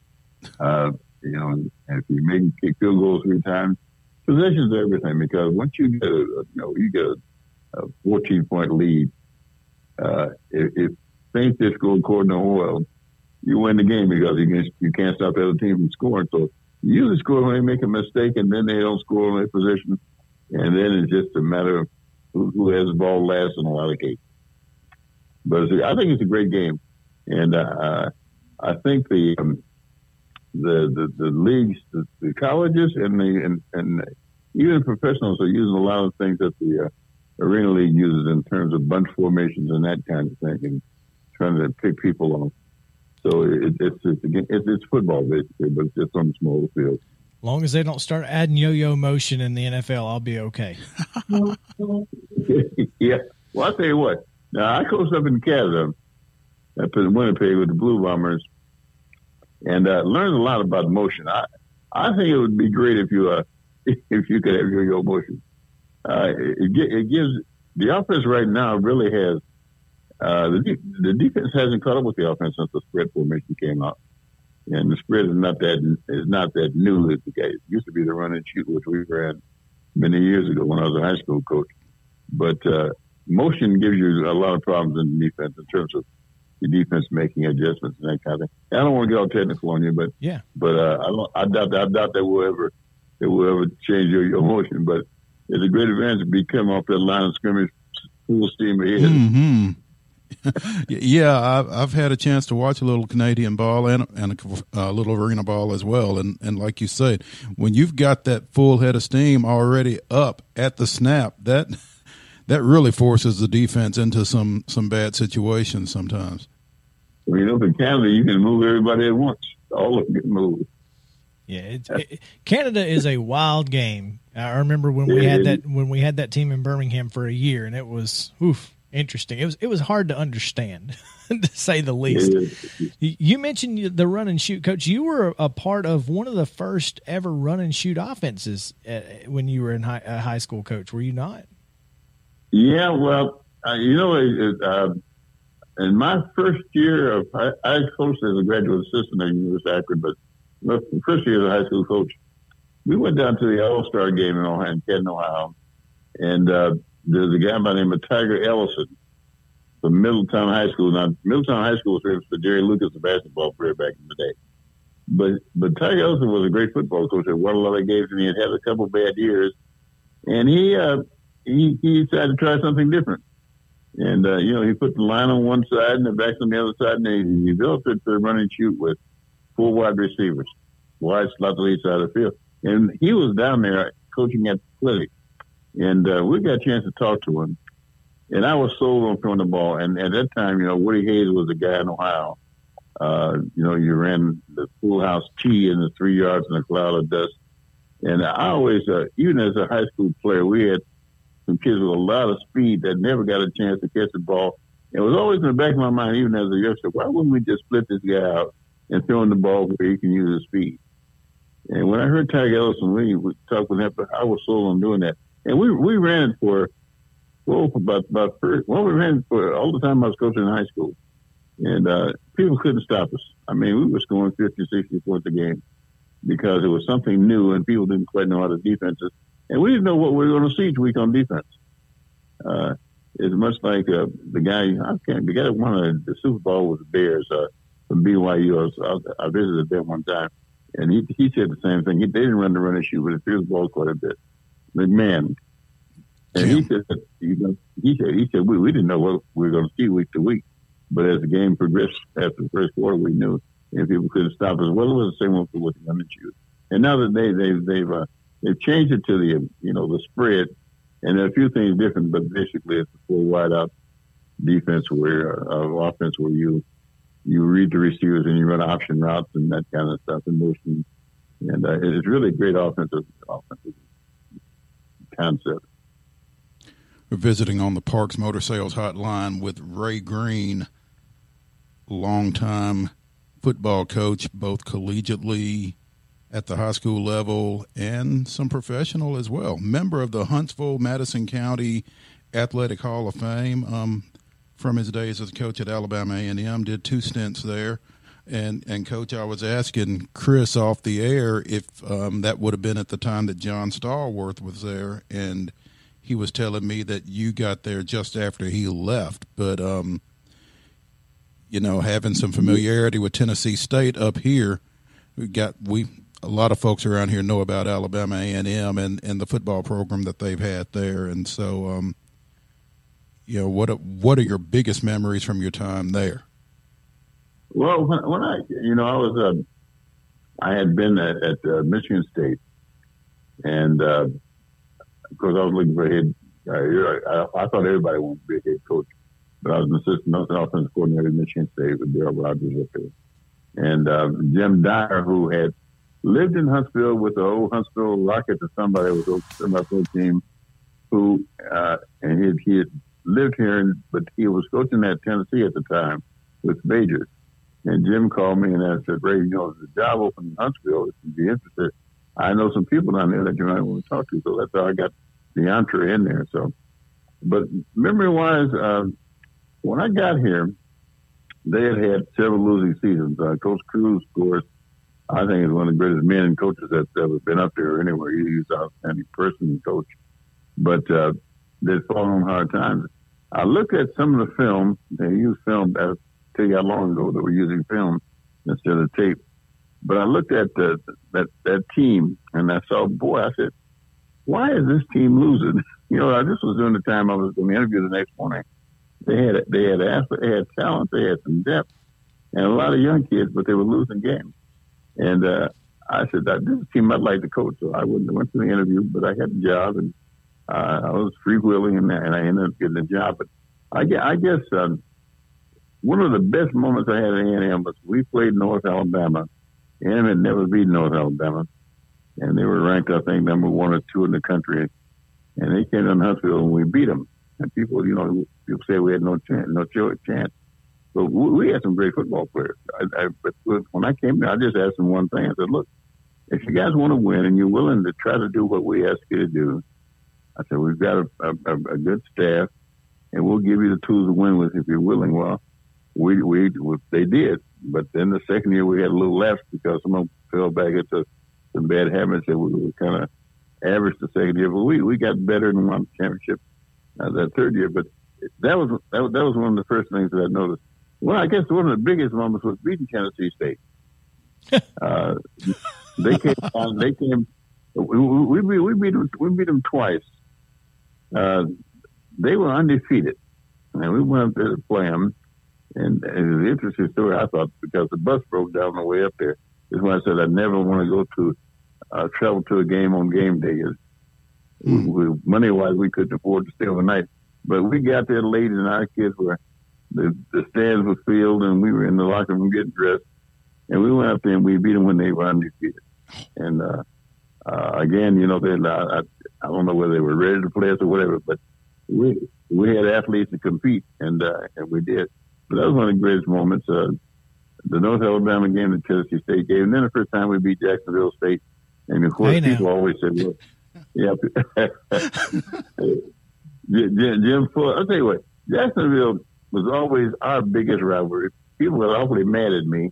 Uh, you know, and if you make kick field goals three times, positions everything. Because once you get a, you know, you get a a 14 point lead. Uh, if, if things just according to Hoyle, you win the game because you, can, you can't stop the other team from scoring. So you usually score when they make a mistake and then they don't score in their position. and then it's just a matter of who, who has the ball last in a lot of cases. But I think it's a great game, and uh, I think the um, the, the the leagues, the, the colleges, and the and, and even professionals are using a lot of things that the uh, arena league uses in terms of bunch formations and that kind of thing, and trying to pick people off. So it, it's it's, it's it's football basically, but it's on a smaller field. As long as they don't start adding yo-yo motion in the NFL, I'll be okay. yeah. Well, I'll tell you what. Now, I coached up in Canada, up in Winnipeg with the Blue Bombers, and uh, learned a lot about motion. I I think it would be great if you uh, if you could have yo-yo motion. Uh, it, it gives the offense right now really has uh, the the defense hasn't caught up with the offense since the spread formation came out, and the spread is not that is not that new as the guys it used to be the run and shoot which we ran many years ago when I was a high school coach, but uh, motion gives you a lot of problems in the defense in terms of the defense making adjustments and that kind of thing. I don't want to get all technical on you, but yeah, but uh, I don't, I doubt I doubt that will ever that will ever change your, your motion. But it's a great advantage to be coming off that line of scrimmage full steam ahead. Mm-hmm. yeah, I've, I've had a chance to watch a little Canadian ball and and a, a, little arena ball as well. And and like you said, when you've got that full head of steam already up at the snap, that that really forces the defense into some some bad situations sometimes. Well, you know, in Canada, you can move everybody at once. All of them get moved. Yeah, it's, it, Canada is a wild game. I remember when we had that when we had that team in Birmingham for a year, and it was oof, interesting. It was it was hard to understand, to say the least. You mentioned the run and shoot, coach. You were a part of one of the first ever run and shoot offenses uh, when you were in high, uh, high school, coach. Were you not? Yeah, well, uh, you know, it, uh, in my first year of, I, I coached as a graduate assistant at University of Akron, but my first year as a high school coach, we went down to the All Star game in Ohio, in Canton, Ohio, and uh, there's a guy by the name of Tiger Ellison from Middletown High School. Now, Middletown High School was for Jerry Lucas, the basketball player back in the day. But but Tiger Ellison was a great football coach. He won a lot of games, and he had had a couple bad years. And he uh, he, he decided to try something different. And, uh, you know, he put the line on one side and the backs on the other side, and he, he built it to run and shoot with four wide receivers, wide slot to each side of the field. And he was down there coaching at the clinic. And uh, we got a chance to talk to him. And I was sold on throwing the ball. And at that time, you know, Woody Hayes was a guy in Ohio. Uh, you know, you ran the full house T in the three yards in a cloud of dust. And I always, uh, even as a high school player, we had some kids with a lot of speed that never got a chance to catch the ball. It was always in the back of my mind, even as a youngster, why wouldn't we just split this guy out and throw him the ball where he can use his speed? And when I heard Tiger Ellison we talk with him, I was sold on doing that. And we we ran for well about about first well we ran for all the time I was coaching in high school. And uh, people couldn't stop us. I mean, we were scoring 50, 60 points a game because it was something new and people didn't quite know how to defense it and we didn't know what we were going to see each week on defense. Uh, it's much like uh, the guy I can't the guy that won the Super Bowl with the Bears uh, from BYU. I, was, I, visited them one time, and he he said the same thing. He, they didn't run the run shoot, but it threw the ball quite a bit. McMahon, and he said you know, he said he said we we didn't know what we were going to see week to week, but as the game progressed after the first quarter, we knew, and people couldn't stop us. Well, it was the same one with the run shoot. And now that they they they've uh, They've changed it to the you know the spread, and there are a few things different, but basically it's a full wide out defense where uh, offense where you you read the receivers and you run option routes and that kind of stuff in motion, and uh, it's really a great offensive offensive concept. We're visiting on the Parks Motor Sales Hotline with Ray Green, longtime football coach, both collegiately at the high school level and some professional as well. Member of the Huntsville Madison County Athletic Hall of Fame um, from his days as a coach at Alabama A&M. Did two stints there. And and coach, I was asking Chris off the air if um, that would have been at the time that John Stallworth was there, and he was telling me that you got there just after he left. But um, you know, having some familiarity with Tennessee State up here, we got we a lot of folks around here know about Alabama A and M and and the football program that they've had there, and so um, you know what what are your biggest memories from your time there? Well, when, when I you know I was uh, I had been at, at uh, Michigan State, and uh, of course I was looking for a head. Uh, I, I thought everybody wanted to be a head coach, but I was an assistant offensive coordinator at Michigan State with Darryl Rogers up there, and uh, Jim Dyer, who had lived in Huntsville with the old Huntsville Rockets or somebody on my full team, who uh, and he had, he had lived here, and, but he was coaching at Tennessee at the time with Majors. And Jim called me and I said, Ray, you know, there's a job open in Huntsville. If you'd be interested, I know some people down there that you might want to talk to. So that's how I got the entree in there. So, but memory wise, uh, when I got here, they had had several losing seasons. Uh, Coach Crews, of course, I think is one of the greatest men and coaches that's ever been up there anywhere. He's an outstanding person and coach. But uh, they've fallen on hard times. I look at some of the film, they use film, I tell you how long ago they were using film instead of tape. But I looked at the, that, that team and I saw, boy, I said, why is this team losing? You know, this was during the time I was going to interview the next morning. They had, they had, they had talent, they had some depth and a lot of young kids, but they were losing games. And uh, I said, this team I'd like to coach. So I wouldn't have went to the interview, but I had a job and uh, I was freewheeling and, and I ended up getting a job. But I, I guess um, one of the best moments I had at A&M was we played North Alabama. A&M had never beaten North Alabama. And they were ranked, I think, number one or two in the country. And they came to Huntsville and we beat them. And people, you know, people say we had no chance, no chance. But we had some great football players. I, I, but when I came there, I just asked them one thing. I said, look, if you guys want to win and you're willing to try to do what we ask you to do, I said, we've got a, a, a good staff and we'll give you the tools to win with if you're willing. Well, we, we, they did. But then the second year we had a little less because someone fell back into some bad habits that we were kind of average the second year. But we, we got better and won the championship uh, that third year. But that was, that, that was one of the first things that I noticed well, I guess one of the biggest moments was beating Tennessee State. uh, they came on. They came. We, we, we beat them. We beat them twice. Uh, they were undefeated, and we went up there to play them. And, and an interesting story, I thought, because the bus broke down the way up there. Is when I said I never want to go to uh, travel to a game on game day. Mm. Money wise, we couldn't afford to stay overnight, but we got there late, and our kids were the, the stands were filled, and we were in the locker room getting dressed. And we went up there and we beat them when they were undefeated. And uh, uh, again, you know, they, I, I don't know whether they were ready to play us or whatever, but we we had athletes to compete, and uh, and we did. But that was one of the greatest moments. Uh, the North Alabama game, the Tennessee State game, and then the first time we beat Jacksonville State. And of course, people always said, "Look, yeah." Jim, Jim I'll tell you what, Jacksonville was always our biggest rivalry. People were awfully mad at me,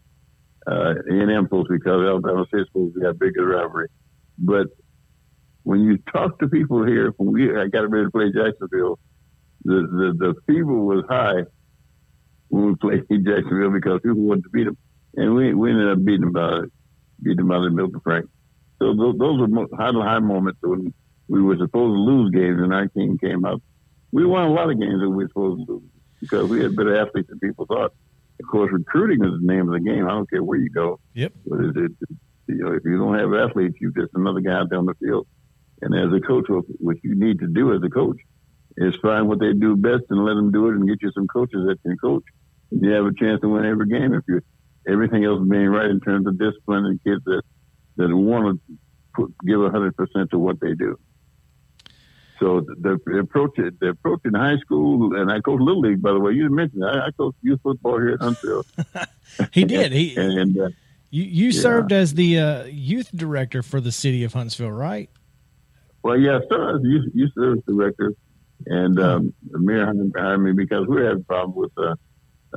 uh, A&M folks, because Alabama State schools got bigger rivalry. But when you talk to people here, when we I got ready to play Jacksonville, the, the, the fever was high when we played Jacksonville because people wanted to beat them. And we, we ended up beating them by, beating them by the Milton Frank. So those, those were high, high moments when we were supposed to lose games and our team came up. We won a lot of games that we were supposed to lose because we had better athletes than people thought. Of course, recruiting is the name of the game. I don't care where you go. Yep. But it, it, you know, if you don't have athletes, you're just another guy out there on the field. And as a coach, what you need to do as a coach is find what they do best and let them do it, and get you some coaches that can coach. And you have a chance to win every game if you everything else being right in terms of discipline and kids that that want to put, give a hundred percent to what they do. So the, the approach, the approach in high school, and I coach little league. By the way, you mentioned I, I coached youth football here at Huntsville. he did. He and, and uh, you you yeah. served as the uh, youth director for the city of Huntsville, right? Well, yeah, sir. You youth service director, and um, the mayor hired me because we had a problem with uh,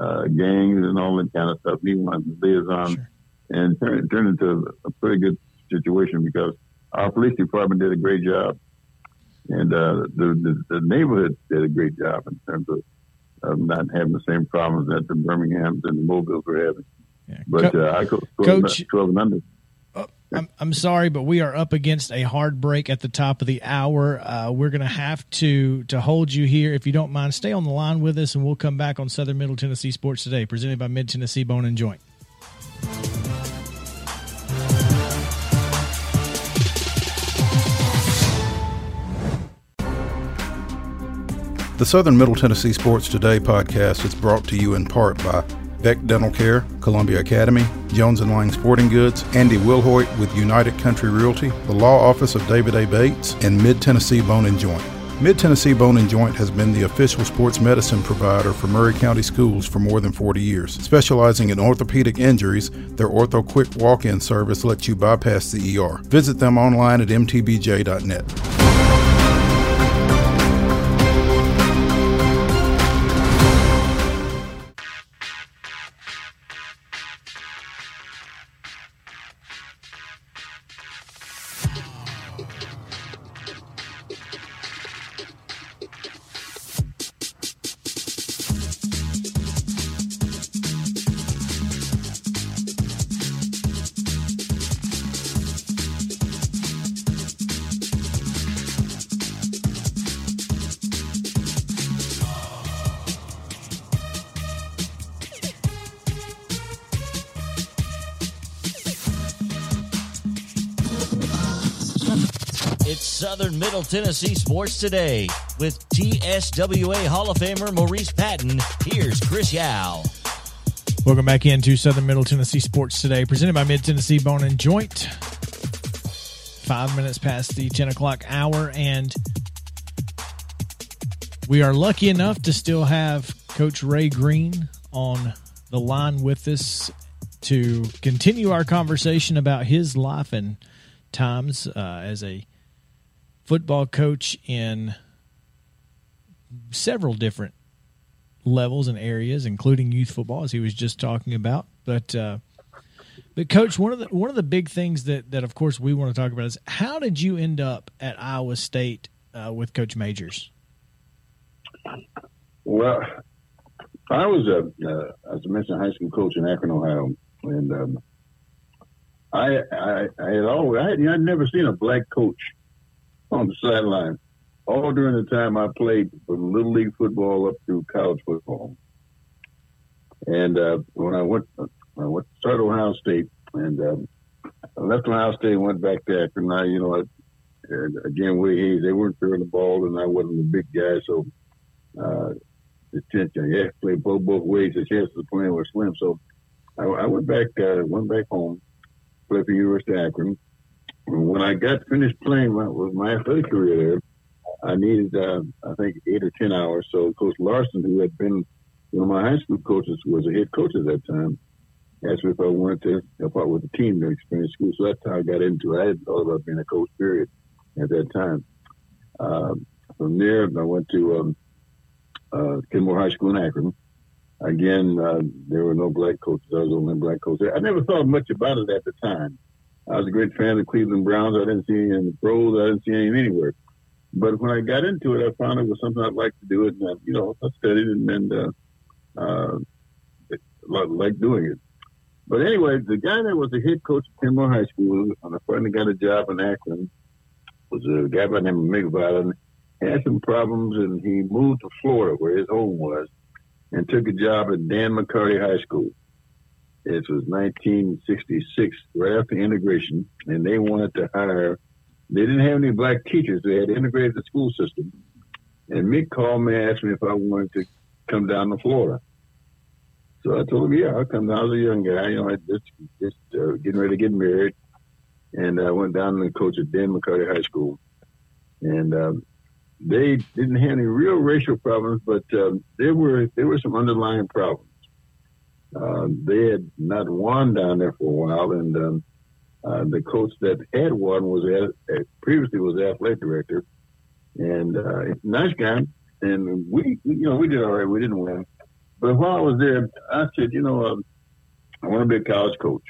uh, gangs and all that kind of stuff. He wanted to liaison sure. and turn turn into a pretty good situation because our police department did a great job and uh, the, the, the neighborhood did a great job in terms of, of not having the same problems that the Birminghams and the Mobiles were having. Yeah. But Co- uh, I coached 12, Coach, 12 and under. I'm, I'm sorry, but we are up against a hard break at the top of the hour. Uh, we're going to have to to hold you here. If you don't mind, stay on the line with us, and we'll come back on Southern Middle Tennessee Sports Today, presented by Mid Tennessee Bone and Joint. The Southern Middle Tennessee Sports Today podcast is brought to you in part by Beck Dental Care, Columbia Academy, Jones Lang Sporting Goods, Andy Wilhoit with United Country Realty, the Law Office of David A. Bates, and Mid Tennessee Bone and Joint. Mid Tennessee Bone and Joint has been the official sports medicine provider for Maury County Schools for more than 40 years. Specializing in orthopedic injuries, their Ortho Quick walk in service lets you bypass the ER. Visit them online at mtbj.net. Tennessee Sports Today with TSWA Hall of Famer Maurice Patton. Here's Chris Yao. Welcome back into Southern Middle Tennessee Sports Today, presented by Mid Tennessee Bone and Joint. Five minutes past the 10 o'clock hour, and we are lucky enough to still have Coach Ray Green on the line with us to continue our conversation about his life and times uh, as a football coach in several different levels and areas, including youth football, as he was just talking about. But uh, but coach, one of the one of the big things that that of course we want to talk about is how did you end up at Iowa State uh, with Coach Majors? Well, I was a, uh, as I mentioned, high school coach in Akron, Ohio, and um, I, I, I had always, I had, I'd never seen a black coach on the sideline all during the time I played from little league football up through college football. And uh, when I went, I went to Ohio State, and um, I left Ohio State and went back to Akron. I, you know, I, again, Hayes, they weren't throwing the ball, and I wasn't a big guy, so uh, the chance, you have to play both both ways. The chances of playing were slim. So I, I went back, uh, went back home, played for University of Akron. When I got finished playing my, with my athletic career there, I needed, uh, I think, eight or ten hours. So Coach Larson, who had been one of my high school coaches, was a head coach at that time. Asked me if I wanted to help out with the team to experience school. So that's how I got into it. I hadn't thought about being a coach, period, at that time. Um, from there, I went to um, uh, Kenmore High School in Akron. Again, uh, there were no black coaches. I was the only black coach. there. I never thought much about it at the time. I was a great fan of the Cleveland Browns. I didn't see any in the pros. I didn't see any anywhere. But when I got into it, I found it was something I'd like to do it. And, you know, I studied and, and uh, uh, like doing it. But anyway, the guy that was the head coach at Kenmore High School, and I finally got a job in Akron, was a guy by the name of Mick. He had some problems, and he moved to Florida, where his home was, and took a job at Dan McCarty High School. It was 1966, right after integration, and they wanted to hire. They didn't have any black teachers. They had integrated the school system. And Mick called me and asked me if I wanted to come down to Florida. So I told him, yeah, I'll come down. I was a young guy, you know, I just, just uh, getting ready to get married. And I went down and coached at Dan McCarty High School. And um, they didn't have any real racial problems, but um, there were there were some underlying problems. Uh, they had not won down there for a while, and um, uh, the coach that had won was at, previously was athletic director, and uh, nice guy. And we, you know, we did all right. We didn't win, but while I was there, I said, you know, um, I want to be a college coach,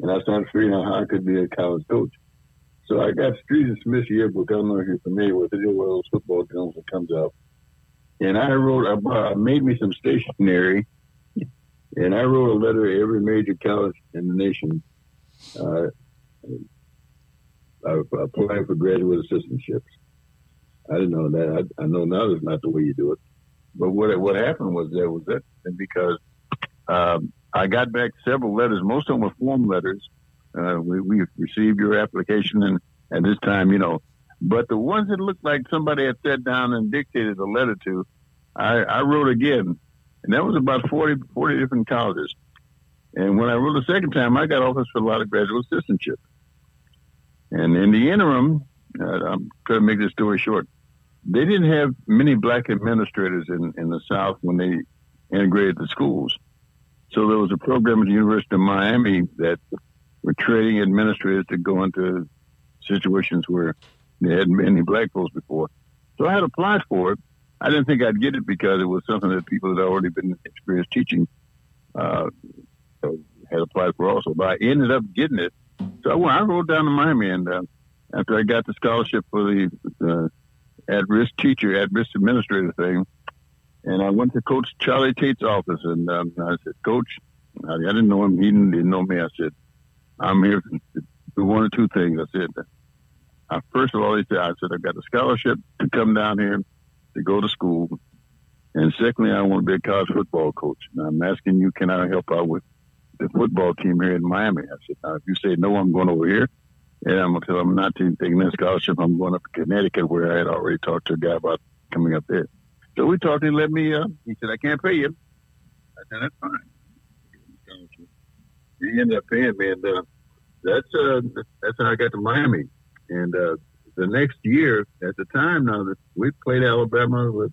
and I started figuring out how I could be a college coach. So I got Street and Smith yearbook. I don't know if you're familiar with it. It's one of those football journals that comes out. And I wrote, I, I made me some stationery, and I wrote a letter to every major college in the nation uh, for graduate assistantships. I didn't know that. I, I know now that's not the way you do it. But what what happened was there was that because um, I got back several letters. Most of them were form letters. Uh, we, we received your application, and at this time, you know, but the ones that looked like somebody had sat down and dictated a letter to, I, I wrote again, and that was about 40, 40 different colleges. And when I wrote the second time, I got offers for a lot of graduate assistantship. And in the interim, uh, I'm trying to make this story short. They didn't have many black administrators in, in the South when they integrated the schools. So there was a program at the University of Miami that were training administrators to go into situations where they hadn't been any black folks before. So I had applied for it. I didn't think I'd get it because it was something that people had already been experienced teaching uh, had applied for also. But I ended up getting it. So I, went, I wrote down to Miami, and uh, after I got the scholarship for the uh, at-risk teacher, at-risk administrator thing, and I went to Coach Charlie Tate's office, and um, I said, Coach, I, I didn't know him. He didn't, didn't know me. I said, I'm here to do one or two things. I said, uh, first of all, he said, I said, I got a scholarship to come down here to go to school. And secondly, I want to be a college football coach. And I'm asking you, can I help out with the football team here in Miami? I said, now, if you say no, I'm going over here. And I'm going to tell them I'm not taking that scholarship. I'm going up to Connecticut where I had already talked to a guy about coming up there. So we talked and let me, uh, he said, I can't pay you. I said, that's fine. He ended up paying me. And, uh, that's, uh, that's how I got to Miami. And, uh, the next year, at the time now, that we played Alabama with,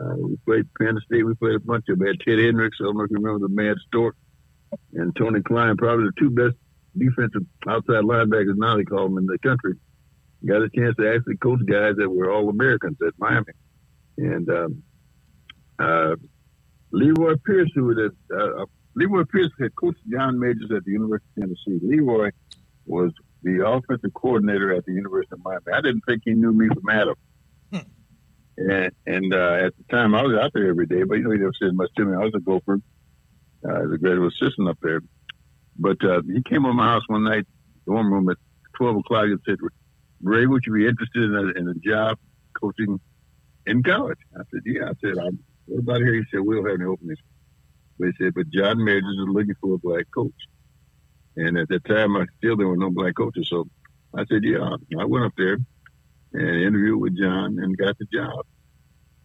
uh, we played Penn State. We played a bunch of. Had Ted Hendricks. I don't know if you remember the Mad Stork and Tony Klein, probably the two best defensive outside linebackers now they call them in the country. Got a chance to actually coach guys that were all Americans at Miami, and um, uh, Leroy Pierce, who was at, uh, Leroy Pierce had coached John Majors at the University of Tennessee. Leroy was the offensive coordinator at the University of Miami. I didn't think he knew me from Adam. Hmm. And, and uh, at the time, I was out there every day, but you know, he never said much to me. I was a gopher, uh, as a graduate assistant up there. But uh, he came over my house one night, dorm room at 12 o'clock, and said, Ray, would you be interested in a, in a job coaching in college? I said, yeah. I said, I'm, what about here? He said, we don't have any openings. But he said, but John Majors is looking for a black coach. And at that time, I still there were no black coaches. So I said, yeah. I went up there and interviewed with John and got the job.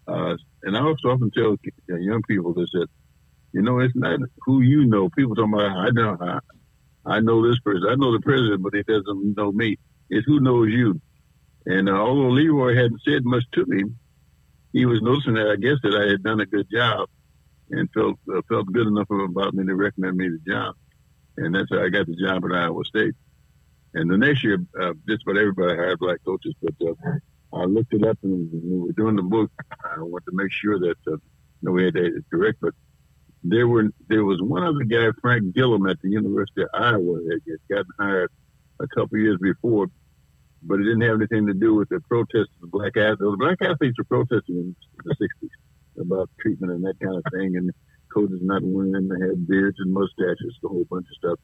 Uh, and I also often tell young people this that, you know, it's not who you know. People talking about, I know, I, I know this person. I know the president, but he doesn't know me. It's who knows you. And uh, although Leroy hadn't said much to me, he was noticing that I guess that I had done a good job and felt uh, felt good enough about me to recommend me the job and that's how I got the job at Iowa State. And the next year, uh, just about everybody hired black coaches, but uh, I looked it up and we were doing the book, I wanted to make sure that uh, you know, we had that correct. But there were there was one other guy, Frank Gilliam, at the University of Iowa, that had gotten hired a couple years before, but it didn't have anything to do with the protests of the black athletes. The black athletes were protesting in the '60s about treatment and that kind of thing, and coaches not winning. They had beards and mustaches, a whole bunch of stuff.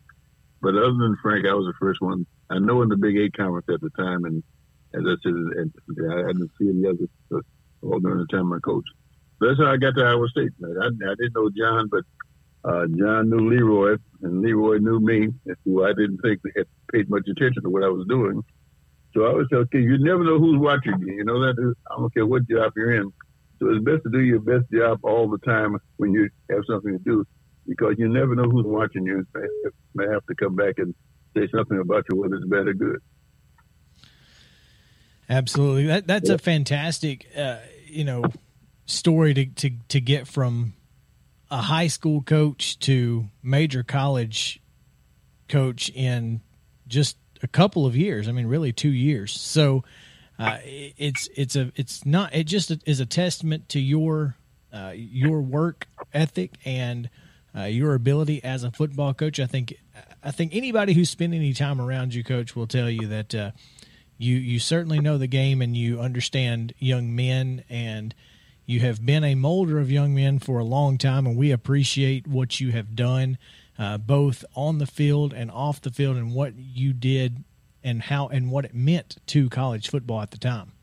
But other than Frank, I was the first one. I know in the Big Eight conference at the time, and as I said, and I didn't see any others all during the time I coached. That's how I got to Iowa State. I, I didn't know John, but uh, John knew Leroy, and Leroy knew me, who I didn't think had paid much attention to what I was doing. So I was okay. You never know who's watching you. You know that I don't care what job you're in. So it's best to do your best job all the time when you have something to do, because you never know who's watching you. May have to come back and say something about you, whether it's bad or good. Absolutely, that that's yeah. a fantastic, uh, you know, story to, to to get from a high school coach to major college coach in just a couple of years. I mean, really two years. So uh, it's it's a it's not it just is a testament to your uh, your work ethic and uh, your ability as a football coach. I think I think anybody who's spent any time around you, coach, will tell you that uh, you you certainly know the game and you understand young men and you have been a molder of young men for a long time, and we appreciate what you have done. uh, both on the field and off the field, and what you did and how and what it meant to college football at the time.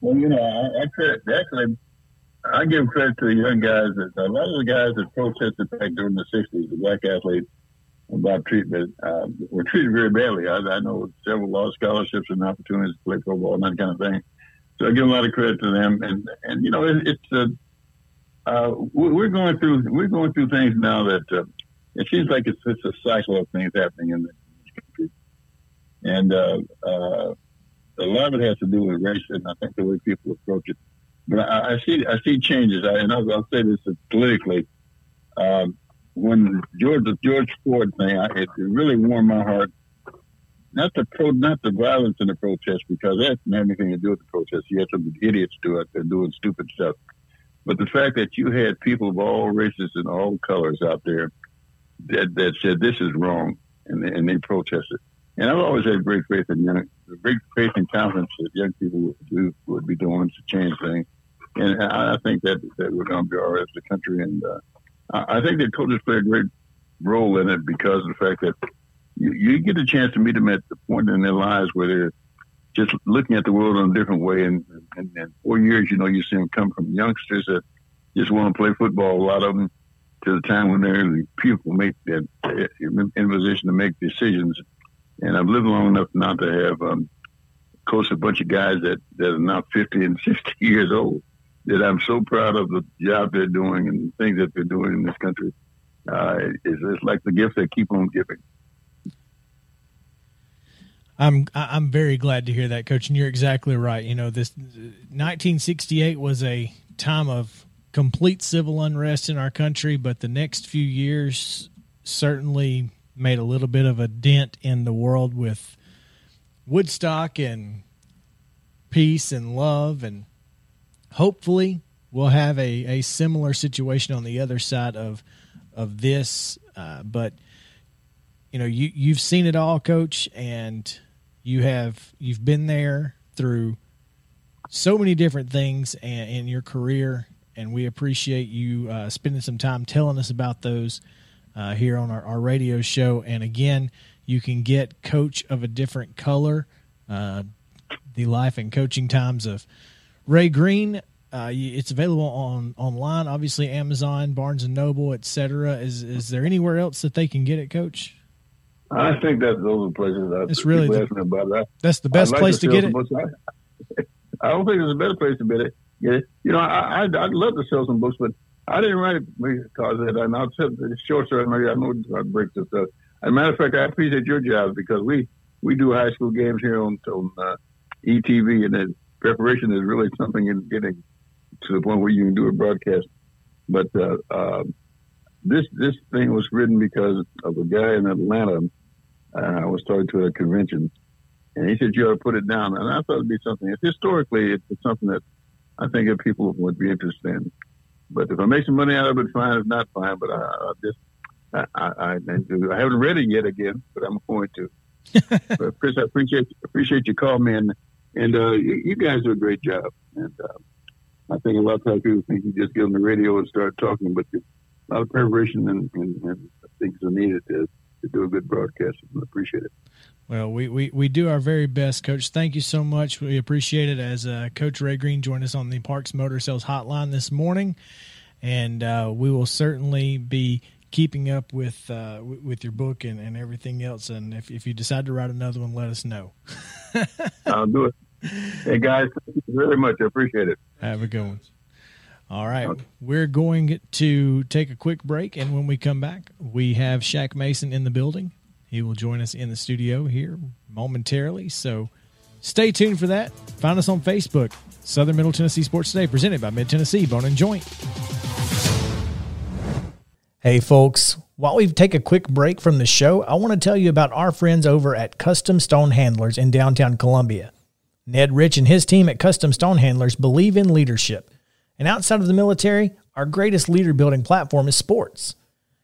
Well, you know, I, I credit actually. I give credit to the young guys. That, a lot of the guys that protested back during the '60s, the black athletes, about treatment, uh, were treated very badly. I, I know several lost scholarships and opportunities to play football and that kind of thing. So I give a lot of credit to them. And and you know, it, it's a uh, we're going through we're going through things now that uh, it seems like it's it's a cycle of things happening in the and uh, uh, a lot of it has to do with race and I think the way people approach it. But I, I see I see changes, I, and I'll, I'll say this politically. Um, when George the George Floyd thing, I, it really warmed my heart. Not the pro, not the violence in the protest because that didn't have anything to do with the protest. You had some idiots do it, they're doing stupid stuff. But the fact that you had people of all races and all colors out there that, that said this is wrong, and they, and they protested. And I've always had great faith in young, great faith and confidence that young people would do would be doing to change things. And I, I think that that we're going to be all right as a country. And uh, I think that coaches play a great role in it because of the fact that you, you get a chance to meet them at the point in their lives where they're just looking at the world in a different way. And, and, and four years, you know, you see them come from youngsters that just want to play football, a lot of them, to the time when they're people make that in a position to make decisions. And I've lived long enough not to have um, coached a bunch of guys that, that are now 50 and 60 years old that I'm so proud of the job they're doing and the things that they're doing in this country. Uh, it's, it's like the gift they keep on giving. I'm I'm very glad to hear that, Coach. And you're exactly right. You know, this 1968 was a time of complete civil unrest in our country, but the next few years certainly made a little bit of a dent in the world with Woodstock and peace and love, and hopefully we'll have a, a similar situation on the other side of of this. Uh, but you know, you you've seen it all, Coach, and you have you've been there through so many different things in, your career, and we appreciate you uh, spending some time telling us about those uh, here on our, our, radio show. And again, you can get Coach of a Different Color, uh, the life and coaching times of Ray Green. Uh, it's available on online, obviously Amazon, Barnes and Noble, etc. Is is there anywhere else that they can get it, Coach? I think that those are places that it's really the, about that. That's the best like place to, to get it. I, don't think there's a better place to get it. Get it. You know, I, I'd, I'd love to sell some books, but I didn't write it because it. And I'll tell the short story. I know I break this up. As a matter of fact, I appreciate your job because we we do high school games here on, on uh, ETV, and the preparation is really something in getting to the point where you can do a broadcast. But uh, uh, this this thing was written because of a guy in Atlanta uh, I was talking to a convention, and he said you ought to put it down. And I thought it'd be something. Historically, it's something that I think that people would be interested in. But if I make some money out of it, fine. If not, fine. But I, I just I, I, I, I haven't read it yet again, but I'm going to. but Chris, I appreciate appreciate you calling me, and and uh, you, you, guys do a great job. And uh, I think a lot of times people think you just get on the radio and start talking, but a lot of preparation and, and, and things are needed to to do a good broadcast. And I appreciate it. Well, we, we, we do our very best, Coach. Thank you so much. We appreciate it as uh, Coach Ray Green joined us on the Parks Motor Sales Hotline this morning, and uh, we will certainly be keeping up with uh, with your book and, and everything else. And if, if you decide to write another one, let us know. I'll do it. Hey guys, thank you very much. I appreciate it. Have a good one. All right. We're going to take a quick break. And when we come back, we have Shaq Mason in the building. He will join us in the studio here momentarily. So stay tuned for that. Find us on Facebook, Southern Middle Tennessee Sports Today, presented by Mid Tennessee Bone and Joint. Hey, folks. While we take a quick break from the show, I want to tell you about our friends over at Custom Stone Handlers in downtown Columbia. Ned Rich and his team at Custom Stone Handlers believe in leadership and outside of the military, our greatest leader building platform is sports.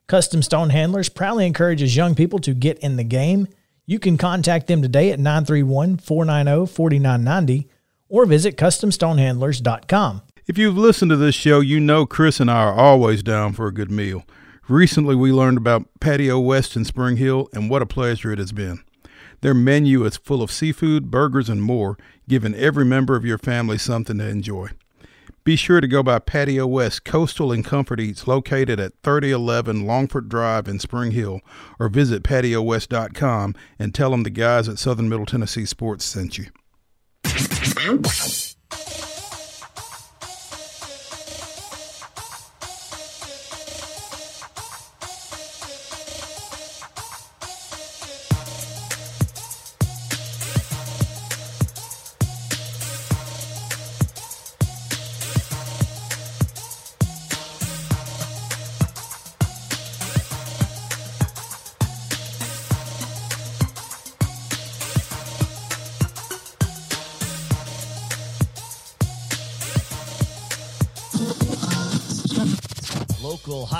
Custom Stone Handlers proudly encourages young people to get in the game. You can contact them today at 931 490 4990 or visit CustomStonehandlers.com. If you've listened to this show, you know Chris and I are always down for a good meal. Recently, we learned about Patio West in Spring Hill, and what a pleasure it has been. Their menu is full of seafood, burgers, and more, giving every member of your family something to enjoy. Be sure to go by Patio West Coastal and Comfort Eats located at 3011 Longford Drive in Spring Hill or visit patiowest.com and tell them the guys at Southern Middle Tennessee Sports sent you.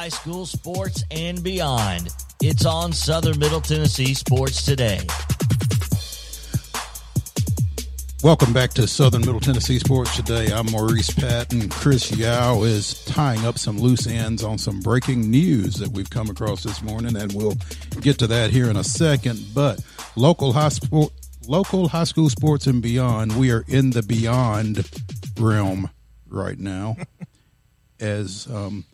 High school sports and beyond. It's on Southern Middle Tennessee Sports Today. Welcome back to Southern Middle Tennessee Sports Today. I'm Maurice Patton. Chris Yao is tying up some loose ends on some breaking news that we've come across this morning, and we'll get to that here in a second. But local high sport, local high school sports and beyond, we are in the beyond realm right now, as um,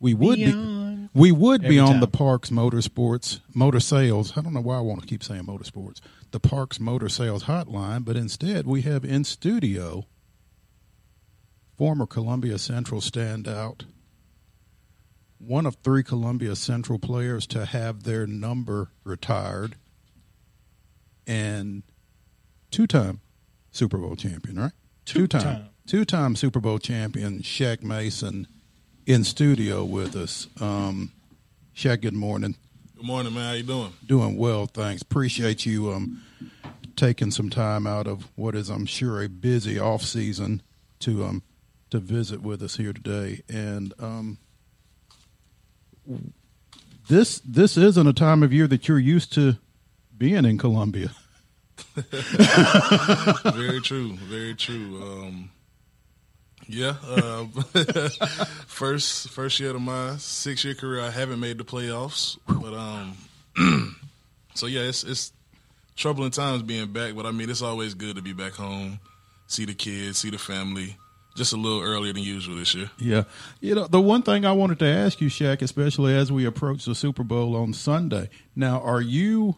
we would Beyond. be. We would be on time. the Parks Motorsports Motor Sales. I don't know why I want to keep saying motorsports. The Parks Motor Sales Hotline, but instead we have in studio former Columbia Central standout, one of three Columbia Central players to have their number retired, and two-time Super Bowl champion, right? Two-time, Two-time. two-time Super Bowl champion Shaq Mason in studio with us. Um, Shaq, good morning. Good morning, man. How you doing? Doing well, thanks. Appreciate you um, taking some time out of what is, I'm sure, a busy off season to um to visit with us here today. And um, this this isn't a time of year that you're used to being in Columbia. Very true. Very true. Um, yeah. Uh, first first year of my six year career, I haven't made the playoffs, but um, so yeah, it's it's troubling times being back. But I mean, it's always good to be back home, see the kids, see the family. Just a little earlier than usual this year. Yeah. You know, the one thing I wanted to ask you, Shaq, especially as we approach the Super Bowl on Sunday. Now, are you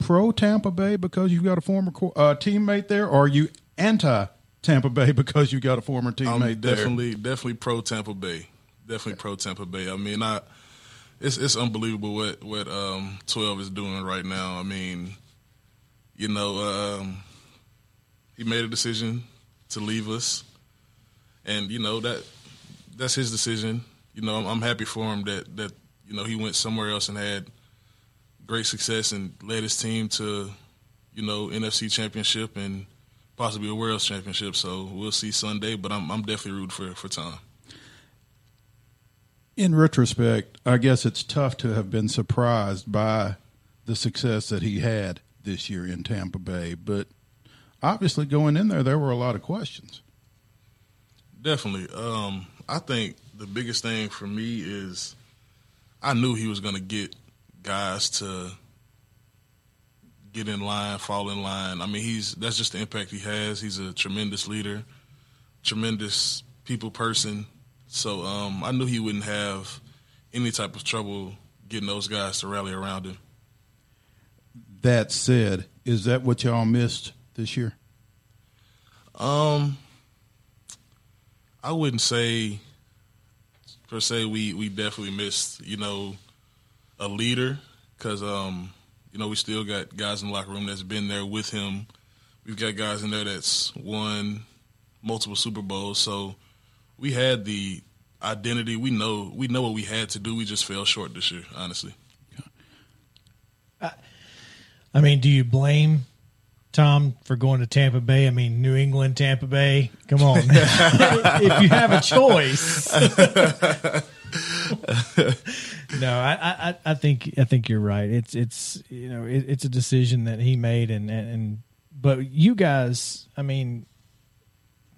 pro Tampa Bay because you've got a former uh, teammate there, or are you anti Tampa Bay because you got a former teammate I'm there? definitely definitely pro Tampa Bay. Definitely pro Tampa Bay. I mean, I it's it's unbelievable what what um, twelve is doing right now. I mean, you know, um, he made a decision to leave us, and you know that that's his decision. You know, I'm, I'm happy for him that that you know he went somewhere else and had great success and led his team to you know NFC Championship and possibly a World Championship. So we'll see Sunday, but I'm I'm definitely rooting for for Tom. In retrospect, I guess it's tough to have been surprised by the success that he had this year in Tampa Bay, but obviously going in there, there were a lot of questions. Definitely. Um, I think the biggest thing for me is I knew he was going to get guys to get in line, fall in line. I mean, he's that's just the impact he has. He's a tremendous leader, tremendous people person. So um, I knew he wouldn't have any type of trouble getting those guys to rally around him. That said, is that what y'all missed this year? Um, I wouldn't say per se we we definitely missed you know a leader because um you know we still got guys in the locker room that's been there with him. We've got guys in there that's won multiple Super Bowls, so we had the identity. We know we know what we had to do. We just fell short this year, honestly. I mean, do you blame Tom for going to Tampa Bay? I mean, New England, Tampa Bay. Come on, if you have a choice. no, I, I, I think I think you're right. It's it's you know it, it's a decision that he made, and, and and but you guys, I mean,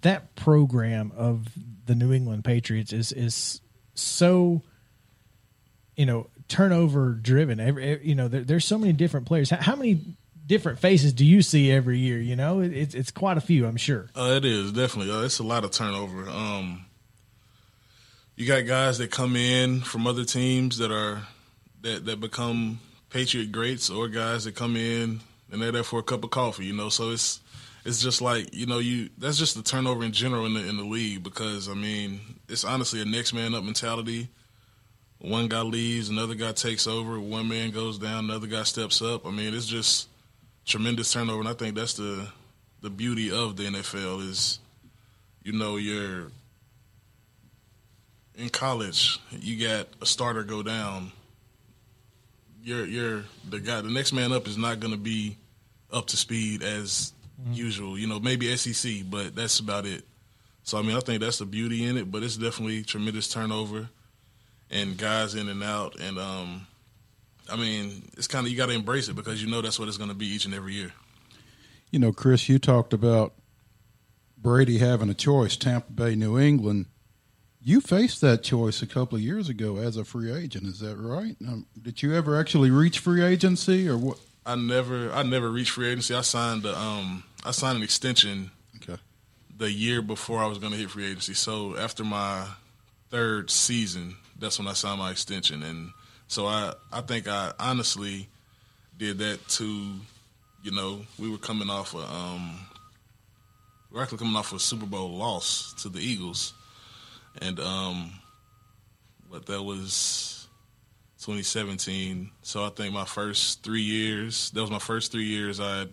that program of the New England Patriots is is so you know turnover driven. Every, you know, there, there's so many different players. How, how, many different faces do you see every year? You know, it, it's it's quite a few, I'm sure. Uh, it is definitely. Uh, it's a lot of turnover. Um, you got guys that come in from other teams that are that that become Patriot greats, or guys that come in and they're there for a cup of coffee. You know, so it's it's just like you know you that's just the turnover in general in the in the league because I mean it's honestly a next man up mentality. One guy leaves, another guy takes over. One man goes down, another guy steps up. I mean, it's just tremendous turnover, and I think that's the the beauty of the NFL is, you know, you're in college, you got a starter go down. You're you're the guy. The next man up is not going to be up to speed as mm-hmm. usual. You know, maybe SEC, but that's about it. So I mean, I think that's the beauty in it. But it's definitely tremendous turnover and guys in and out. And um, I mean, it's kind of you got to embrace it because you know that's what it's going to be each and every year. You know, Chris, you talked about Brady having a choice: Tampa Bay, New England. You faced that choice a couple of years ago as a free agent. Is that right? Um, did you ever actually reach free agency, or what? I never, I never reached free agency. I signed the, um, I signed an extension. Okay. The year before I was going to hit free agency. So after my third season, that's when I signed my extension, and so I, I think I honestly did that to, you know, we were coming off a, um, we are actually coming off a Super Bowl loss to the Eagles and um, but that was 2017. So I think my first three years, that was my first three years. I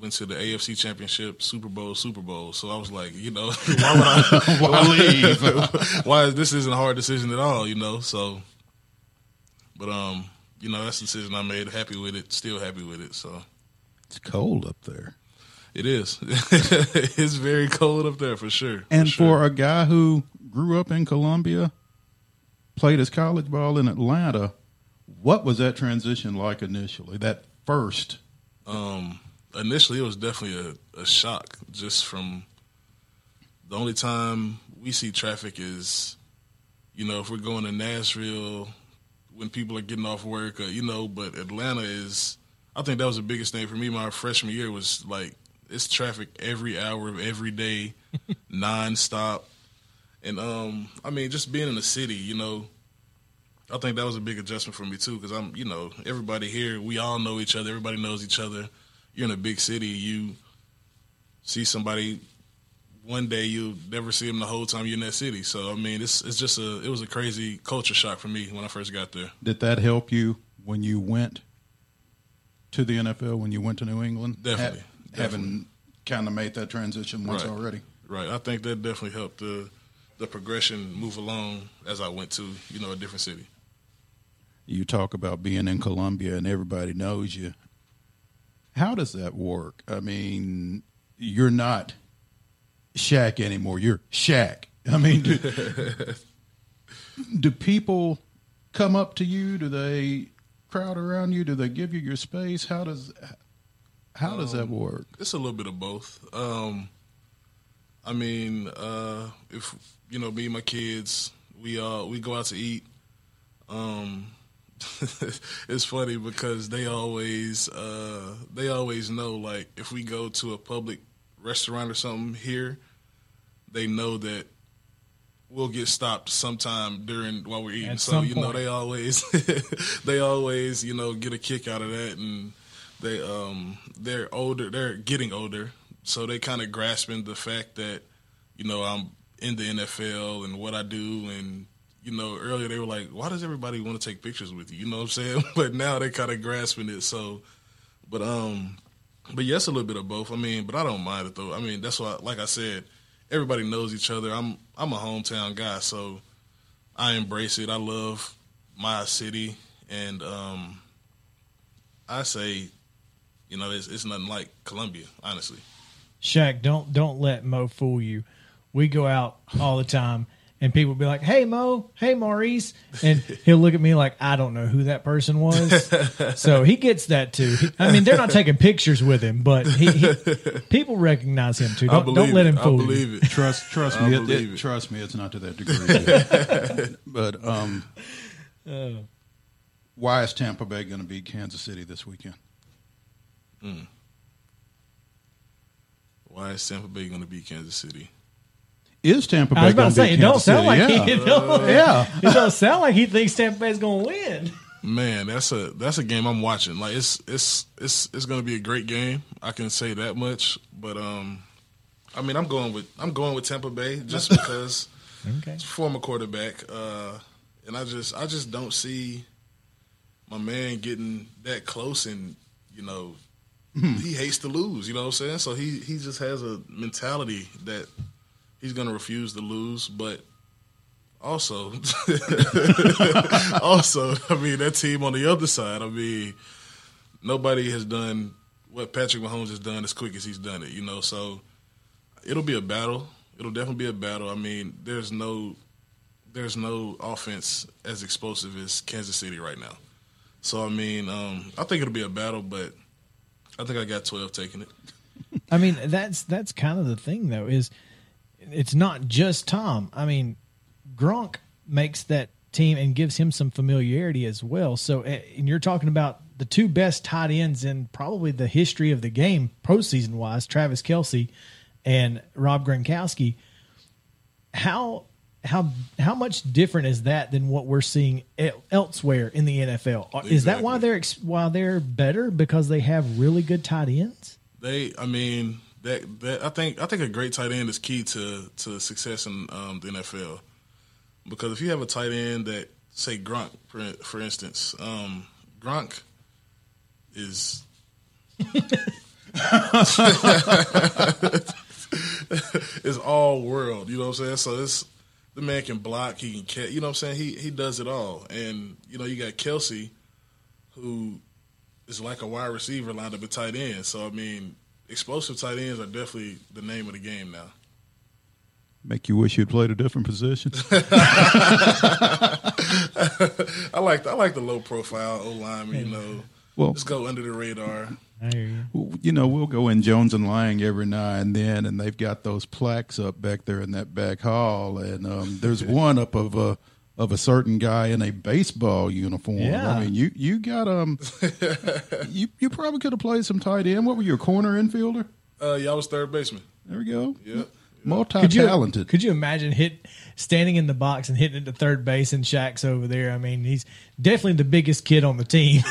went to the AFC Championship, Super Bowl, Super Bowl. So I was like, you know, why would I why leave? why this isn't a hard decision at all, you know? So, but um, you know, that's the decision I made. Happy with it, still happy with it. So it's cold up there. It is. it's very cold up there for sure. And for, sure. for, a guy who grew up in Columbia, played his college ball in Atlanta, what was that transition like initially? That first? Um, initially, it was definitely a, a shock just from the only time we see traffic is, you know, if we're going to Nashville when people are getting off work, or, you know, but Atlanta is. I think that was the biggest thing for me. My freshman year was like it's traffic every hour of every day, nonstop. And um, I mean, just being in the city, you know, I think that was a big adjustment for me too, because I'm, you know, everybody here, we all know each other. Everybody knows each other. You're in a big city. You see somebody one day, you'll never see them the whole time you're in that city. So I mean, it's it's just a it was a crazy culture shock for me when I first got there. Did that help you when you went to the NFL? When you went to New England? Definitely having kind of made that transition once right. already. Right. I think that definitely helped the the progression move along as I went to you know a different city. You talk about being in Columbia and everybody knows you. How does that work? I mean, you're not Shaq anymore. You're Shaq. I mean, do, do people come up to you? Do they crowd around you? Do they give you your space? How does how does um, that work? It's a little bit of both. Um, I mean, uh, if you know me and my kids, we uh we go out to eat. Um, it's funny because they always uh, they always know like if we go to a public restaurant or something here, they know that we'll get stopped sometime during while we're eating. At so you point. know they always they always you know get a kick out of that and they um they're older they're getting older. So they kind of grasping the fact that you know i'm in the nfl and what i do. And you know earlier they were like why does everybody want to take pictures with you? You know what i'm saying? But now they kind of grasping it. So but um but yes a little bit of both. I mean but i don't mind it though. I mean that's why like i said everybody knows each other. I'm i'm a hometown guy so i embrace it. I love my city. And um i say you know, it's, it's nothing like Columbia, honestly. Shaq, don't don't let Mo fool you. We go out all the time, and people be like, "Hey Mo, hey Maurice," and he'll look at me like I don't know who that person was. so he gets that too. I mean, they're not taking pictures with him, but he, he people recognize him too. Don't, don't let him fool I believe you. It. Trust trust me, it, it, trust me, it's not to that degree. but um, Why is Tampa Bay going to beat Kansas City this weekend? Why is Tampa Bay going to beat Kansas City? Is Tampa Bay I was about going to say, beat it don't Kansas sound City? like yeah. he, it don't, yeah. it don't sound like he thinks Tampa Bay's going to win. Man, that's a that's a game I'm watching. Like it's it's it's it's going to be a great game. I can say that much. But um, I mean, I'm going with I'm going with Tampa Bay just because Okay. it's former quarterback, uh, and I just I just don't see my man getting that close, and you know he hates to lose. You know what I'm saying? So he he just has a mentality that he's going to refuse to lose, but. Also, also, I mean that team on the other side. I mean, nobody has done what Patrick Mahomes has done as quick as he's done it. You know, so it'll be a battle. It'll definitely be a battle. I mean, there's no there's no offense as explosive as Kansas City right now. So I mean, um, I think it'll be a battle, but I think I got twelve taking it. I mean, that's that's kind of the thing, though. Is it's not just Tom. I mean, Gronk makes that team and gives him some familiarity as well. So, eh, and you're talking about the two best tight ends in probably the history of the game, postseason wise, Travis Kelce and Rob Gronkowski. How how how much different is that than what we're seeing elsewhere in the NFL? Is that why they're why they're better because they have really good tight ends? They, I mean, that that I think I think a great tight end is key to to success in um, the NFL. Because if you have a tight end that, say Gronk, for, for instance, um, Gronk is is all world. You know what I'm saying? So it's the man can block, he can catch. You know what I'm saying? He he does it all. And you know you got Kelce, who is like a wide receiver lined up at tight end. So I mean, explosive tight ends are definitely the name of the game now. Make you wish you'd played a different position. I like the, I like the low profile O lineman. You know, Well- just go under the radar. I hear you. you know, we'll go in Jones and Lang every now and then, and they've got those plaques up back there in that back hall, and um, there's one up of a of a certain guy in a baseball uniform. Yeah. I mean, you you got um, you you probably could have played some tight end. What were you, a corner infielder? Uh, yeah, I was third baseman. There we go. Yeah. Multi Could you talented. could you imagine hit standing in the box and hitting it to third base and Shaq's over there? I mean, he's definitely the biggest kid on the team.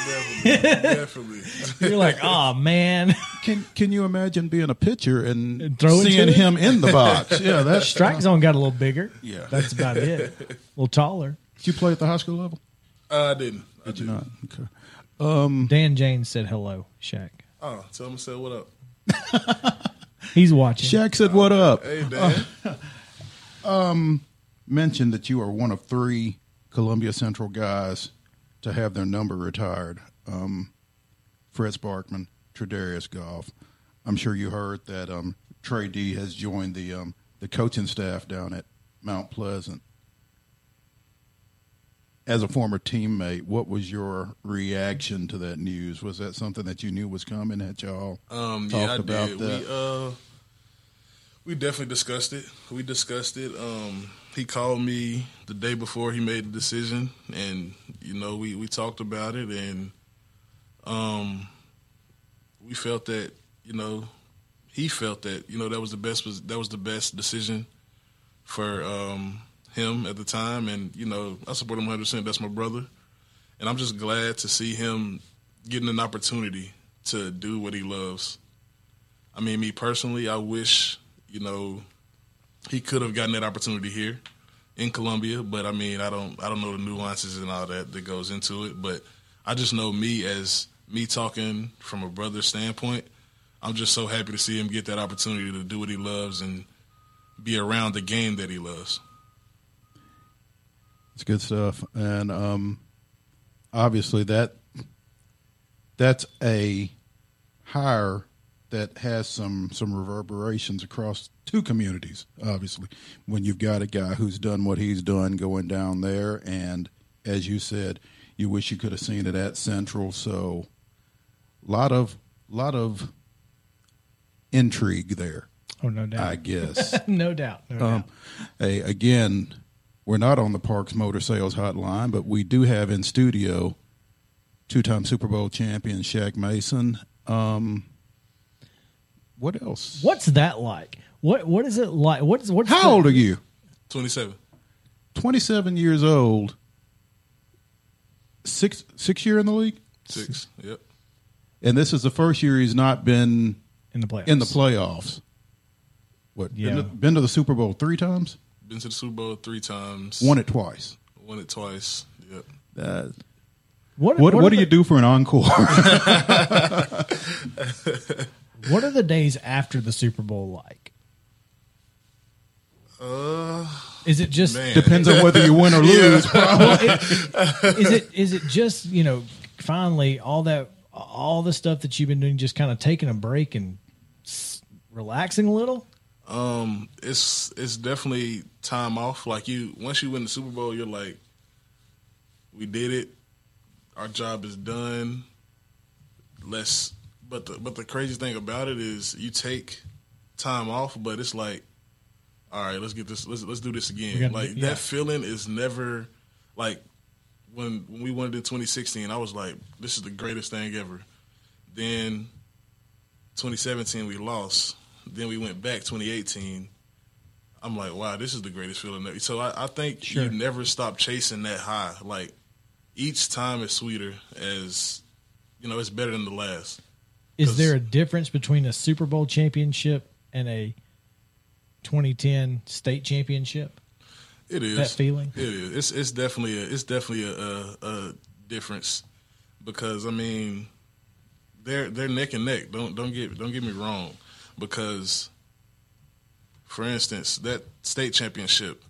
Definitely. You're like, oh man, Can can you imagine being a pitcher and, And throwing seeing to it? him in the box? yeah, that's strike zone got a little bigger. Yeah. that's about it. A little taller. Did you play at the high school level? Uh, I didn't. I Did you didn't. not? Okay. Dan James said hello, Shaq. Oh, tell him to say what up. He's watching. Shaq said, "What up?" Hey, Dan. mentioned that you are one of three Columbia Central guys to have their number retired. Um, Fritz Barkman, Tredarius Goff. I'm sure you heard that um, Trey D has joined the um, the coaching staff down at Mount Pleasant. As a former teammate, what was your reaction to that news? Was that something that you knew was coming? Had y'all Um, talked yeah, I about did. that? We uh, we definitely discussed it. We discussed it. Um, he called me the day before he made the decision, and you know, we we talked about it, and um, we felt that you know, he felt that you know that was the best was that was the best decision for um him at the time, and you know, I support him 100. percent That's my brother, and I'm just glad to see him getting an opportunity to do what he loves. I mean, me personally, I wish you know he could have gotten that opportunity here in Columbia, but I mean, I don't, I don't know the nuances and all that that goes into it. But I just know me as me talking from a brother standpoint. I'm just so happy to see him get that opportunity to do what he loves and be around the game that he loves. It's good stuff, and um, obviously that that's a hire that has some some reverberations across two communities. Obviously, when you've got a guy who's done what he's done going down there, and as you said, you wish you could have seen it at Central. So, lot of lot of intrigue there, Oh, no doubt. I guess. no doubt. No Um, doubt. hey, again, we're not on the Parks Motor Sales Hotline, but we do have in studio two-time Super Bowl champion Shaq Mason. Um, what else? What's that like? What what is it like? What's what's How the- old are you? 27. 27 years old. Six six year in the league, Six. Yep. and this is the first year he's not been in the playoffs? in the playoffs. What? Yeah. Been, to, been to the Super Bowl three times. Been to the Super Bowl three times. Won it twice. Won it twice. Yep. Uh, What what What, are do you do for an encore? What are the days after the Super Bowl like? Uh, Is it just man. Depends on whether you win or lose. well, it, is it is it just you know finally all that all the stuff that you've been doing just kind of taking a break and s- relaxing a little? Um, it's it's definitely time off. Like you, once you win the Super Bowl, you're like, we did it. Our job is done. Let's. But the but the crazy thing about it is you take time off, but it's like, all right, let's get this. Let's let's do this again. Gotta like yeah. that feeling is never like when when we won it in 2016. I was like, this is the greatest thing ever. Then 2017 we lost. Then we went back 2018. I'm like, wow, this is the greatest feeling. ever. So I, I think Sure. you never stop chasing that high. Like each time is sweeter as you know, it's better than the last. Is there a difference between a Super Bowl championship and a 2010 state championship? It is That feeling? It is. It's it's definitely a it's definitely a, a, a difference because I mean they're they're neck and neck. Don't don't get don't get me wrong because for instance that state championship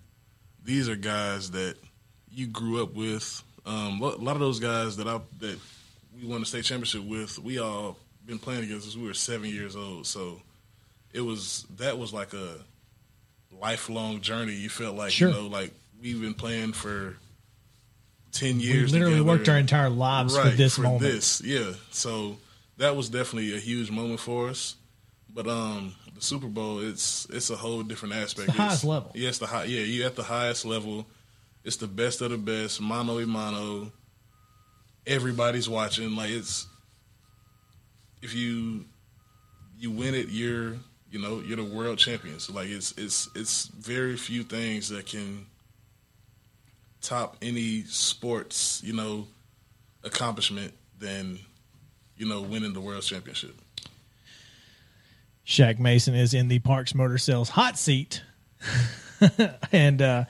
these are guys that you grew up with. Um, a lot of those guys that I that we won the state championship with, we all been playing against since we were seven years old. So it was that was like a lifelong journey. You felt like Sure. you know, like we've been playing for ten years. We literally together. worked our entire lives for right, this for moment. this, yeah. So that was definitely a huge moment for us. But um, the Super Bowl, it's it's a whole different aspect. It's the highest level. Yeah, it's the high. Yeah, you at the highest level. It's the best of the best, mano a mano. Everybody's watching. Like it's if you you win it, you're you know you're the world champions. Like it's it's it's very few things that can top any sports you know accomplishment than you know winning the world championship. Shaq Mason is in the Parks Motor Sales hot seat. and uh,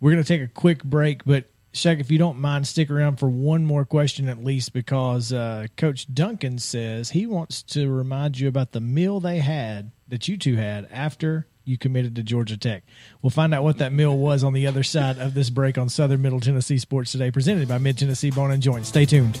we're going to take a quick break. But, Shaq, if you don't mind, stick around for one more question at least because uh, Coach Duncan says he wants to remind you about the meal they had that you two had after you committed to Georgia Tech. We'll find out what that meal was on the other side of this break on Southern Middle Tennessee Sports Today, presented by Mid Tennessee Bone and Joint. Stay tuned.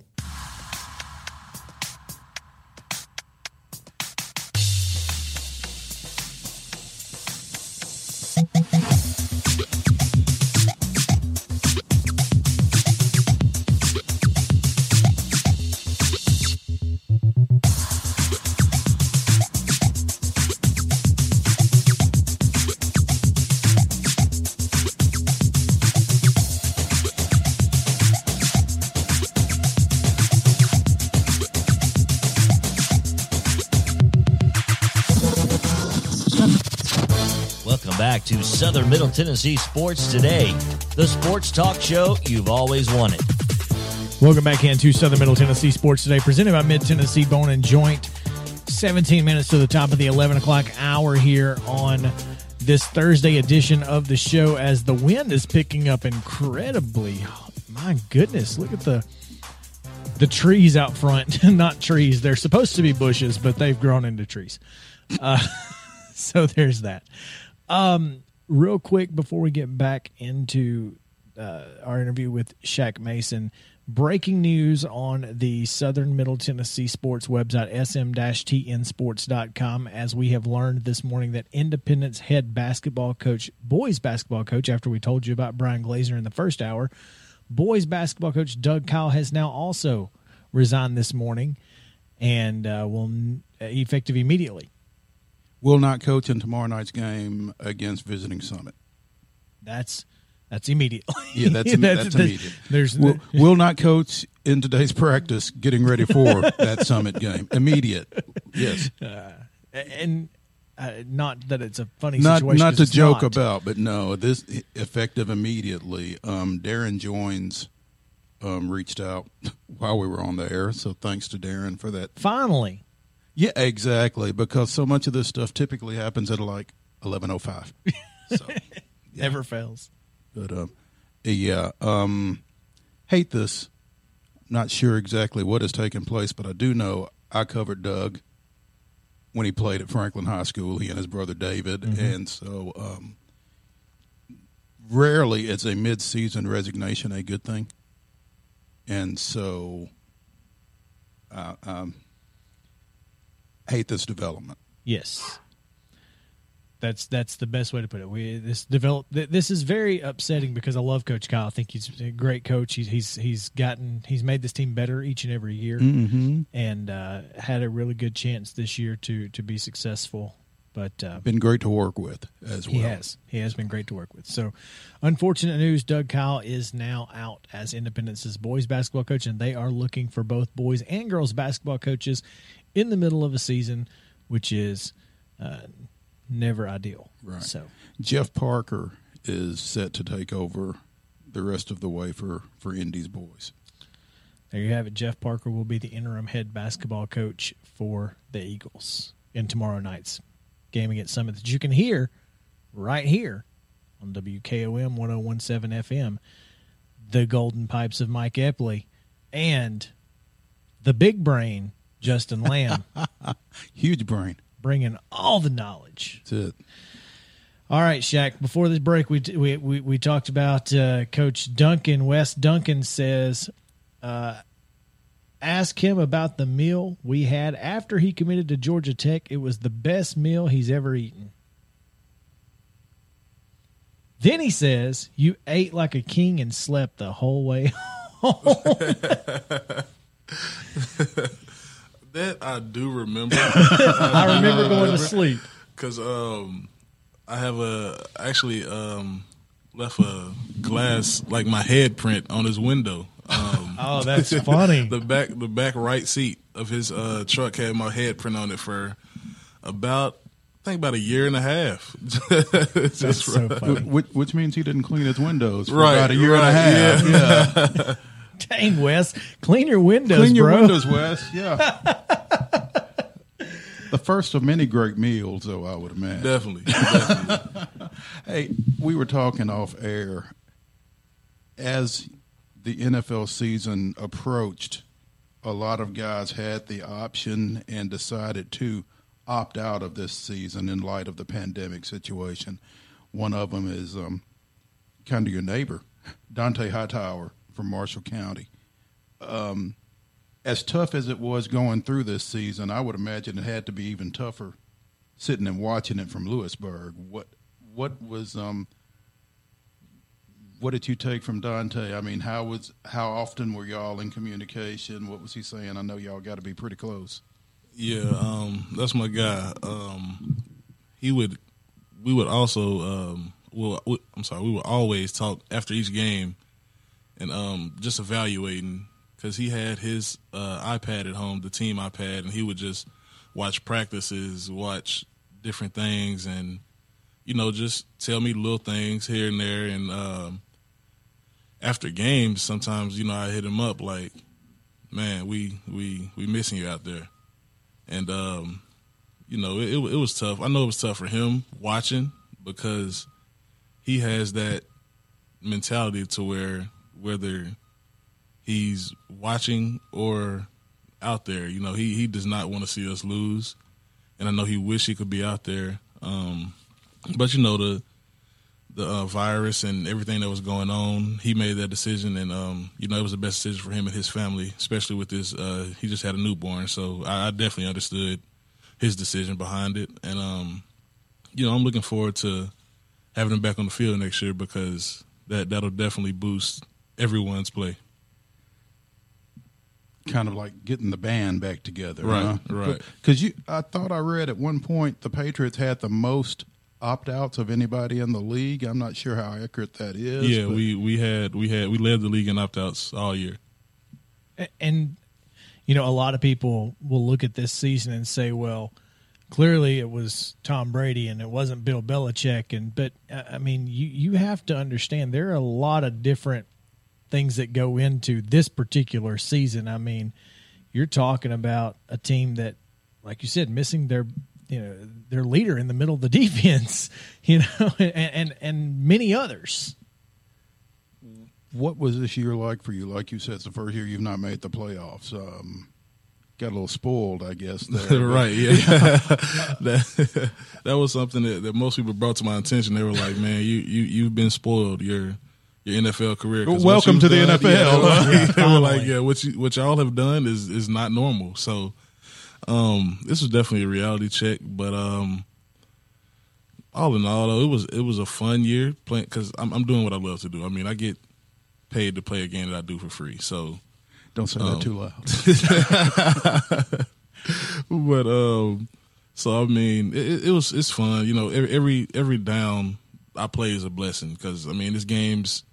Southern Middle Tennessee Sports Today, the sports talk show you've always wanted. Welcome back into Southern Middle Tennessee Sports Today, presented by Mid Tennessee Bone and Joint. 17 minutes to the top of the 11 o'clock hour here on this Thursday edition of the show as the wind is picking up incredibly. My goodness, look at the the trees out front. Not trees, they're supposed to be bushes, but they've grown into trees. Uh, so there's that. Um, real quick before we get back into uh, our interview with Shaq Mason, breaking news on the Southern Middle Tennessee sports website, sm-tnsports.com, as we have learned this morning that Independence head basketball coach, boys basketball coach, after we told you about Brian Glazer in the first hour, boys basketball coach Doug Kyle has now also resigned this morning and uh, will effective immediately. Will not coach in tomorrow night's game against Visiting Summit. That's that's immediate. Yeah, that's, that's, that's immediate. There's will, will not coach in today's practice, getting ready for that Summit game. Immediate, yes. Uh, and uh, not that it's a funny not, situation. Not to joke not. about, but no, this effective immediately. Um, Darren Joins um, reached out while we were on the air, so thanks to Darren for that. Finally, yeah, exactly. Because so much of this stuff typically happens at like eleven oh five. So yeah. never fails. But um, yeah, um, hate this. Not sure exactly what has taken place, but I do know I covered Doug when he played at Franklin High School. He and his brother David, mm-hmm. and so um, rarely is a mid-season resignation a good thing. And so, uh, um, hate this development. Yes. That's that's the best way to put it. We this develop this is very upsetting because I love Coach Kyle. I think he's a great coach. He's he's he's gotten he's made this team better each and every year, mm-hmm. and uh, had a really good chance this year to to be successful. But uh, been great to work with as well. He has he has been great to work with. So, unfortunate news: Doug Kyle is now out as Independence's boys basketball coach, and they are looking for both boys and girls basketball coaches in the middle of a season, which is. Uh, never ideal. Right. So Jeff Parker is set to take over the rest of the way for for Indy's boys. There you have it. Jeff Parker will be the interim head basketball coach for the Eagles in tomorrow night's game against Summit that you can hear right here on WKOM 1017 FM. The Golden Pipes of Mike Epley and the big brain, Justin Lamb. Huge brain bringing all the knowledge. That's it. All right, Shaq. Before this break, we we we, we talked about uh, Coach Duncan. Wes Duncan says, uh, ask him about the meal we had after he committed to Georgia Tech. It was the best meal he's ever eaten. Then he says, "You ate like a king and slept the whole way home." That I do remember. I remember going to sleep because um, I have a actually um, left a glass like my head print on his window. Um, oh, that's funny. the back the back right seat of his uh, truck had my head print on it for about I think about a year and a half. That's so funny. Which, which, means he didn't clean his windows for right, about a year right, and a half. Yeah. yeah. Dang, Wes, clean your windows, clean your bro. windows, Wes. Yeah. the first of many great meals, though I would imagine. Definitely. definitely. hey, we were talking off air as the NFL season approached. A lot of guys had the option and decided to opt out of this season in light of the pandemic situation. One of them is um, kind of your neighbor, Dont'a Hightower from Marshall County. Um, as tough as it was going through this season, I would imagine it had to be even tougher sitting and watching it from Lewisburg. What what was um what did you take from Dont'a? I mean, how was how often were y'all in communication? What was he saying? I know y'all got to be pretty close. Yeah, um, that's my guy. Um, he would we would also um, well, I'm sorry, we would always talk after each game and um, just evaluating because he had his uh, iPad at home, the team iPad, and he would just watch practices, watch different things, and you know just tell me little things here and there. And um, after games, sometimes you know I hit him up like, "Man, we we we missing you out there," and um, you know it, it, it was tough. I know it was tough for him watching because he has that mentality to where whether he's watching or out there. You know, he he does not want to see us lose, and I know he wish he could be out there. Um, but you know the the uh, virus and everything that was going on, he made that decision, and um, you know it was the best decision for him and his family, especially with this. Uh, he just had a newborn, so I, I definitely understood his decision behind it, and um, you know I'm looking forward to having him back on the field next year because that that'll definitely boost everyone's play. kind of like getting the band back together, Right, huh? right. Because you, I thought I read at one point the Patriots had the most opt outs of anybody in the league. I'm not sure how accurate that is. yeah, but- we we had we had we led the league in opt outs all year. and you know a lot of people will look at this season and say well clearly it was Tom Brady and it wasn't Bill Belichick and but I mean you you have to understand there are a lot of different things that go into this particular season I mean you're talking about a team that like you said missing their you know their leader in the middle of the defense you know and and, and many others What was this year like for you? Like you said, it's the first year you've not made the playoffs. Um, got a little spoiled, I guess. There, right, yeah. that that was something that, that most people brought to my attention. They were like, "Man, you you you've been spoiled your your NFL career. Welcome to the done- NFL. Yeah, they were like- they were like, "Yeah, what you what y'all have done is is not normal." So, um, this was definitely a reality check. But um, all in all, though, it was it was a fun year playing because I'm I'm doing what I love to do. I mean, I get paid to play a game that I do for free. So. Don't say Oh. that too loud. but um, so I mean, it, it was it's fun. You know, every every, every down I play is a blessing because I mean, this game's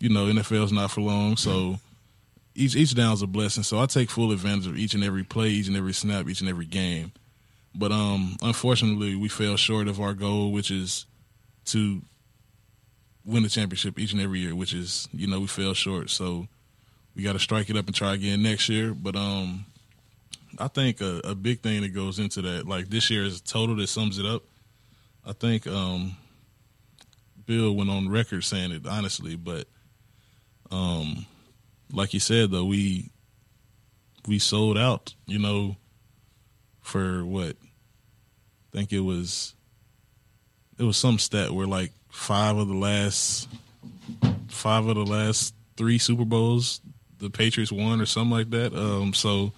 you know NFL's not for long, so each each down's a blessing. So I take full advantage of each and every play, each and every snap, each and every game. But um, unfortunately, we fell short of our goal, which is to win the championship each and every year. Which is you know we fell short, so we got to strike it up and try again next year. But um, I think a, a big thing that goes into that, like this year is a total that sums it up. I think um, Bill went on record saying it honestly, but um, like you said though, we we sold out. You know, for what? I think it was it was some stat where like five of the last five of the last three Super Bowls the Patriots won or something like that. Um, so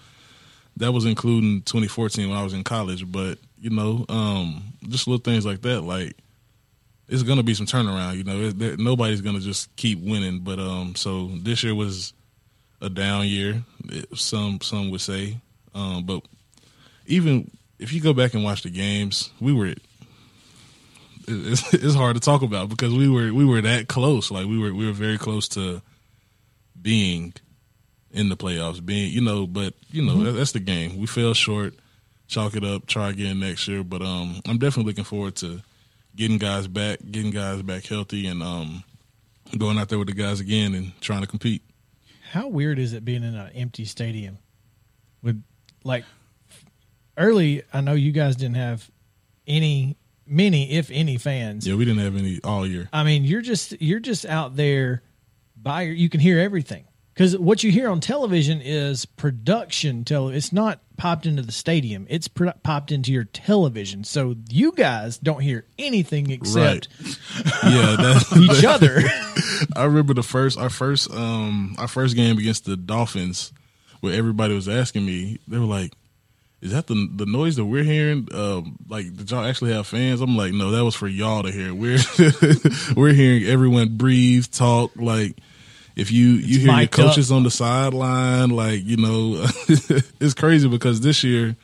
that was including 2014 when I was in college. But you know, um, just little things like that. Like it's gonna be some turnaround. You know, it, there, nobody's gonna just keep winning. But um, so this year was a down year. It, some some would say, um, but even if you go back and watch the games, we were. it- It's, it's hard to talk about because we were we were that close. Like we were we were very close to being in the playoffs, being you know, but you know that, that's the game. We fell short. Chalk it up. Try again next year. But um, I'm definitely looking forward to getting guys back, getting guys back healthy, and um, going out there with the guys again and trying to compete. How weird is it being in an empty stadium? With like early, I know you guys didn't have any, many, if any, fans. Yeah, we didn't have any all year. I mean, you're just you're just out there by your, you can hear everything because what you hear on television is production tele. It's not popped into the stadium; it's pro- popped into your television. So you guys don't hear anything except Yeah, that, each other. I remember the first our first um our first game against the Dolphins, where everybody was asking me, they were like, "Is that the the noise that we're hearing? Um, like, did y'all actually have fans?" I'm like, "No, that was for y'all to hear. We're we're hearing everyone breathe, talk. Like, if you you hear your mic'd up. coaches on the sideline, like you know, it's crazy because this year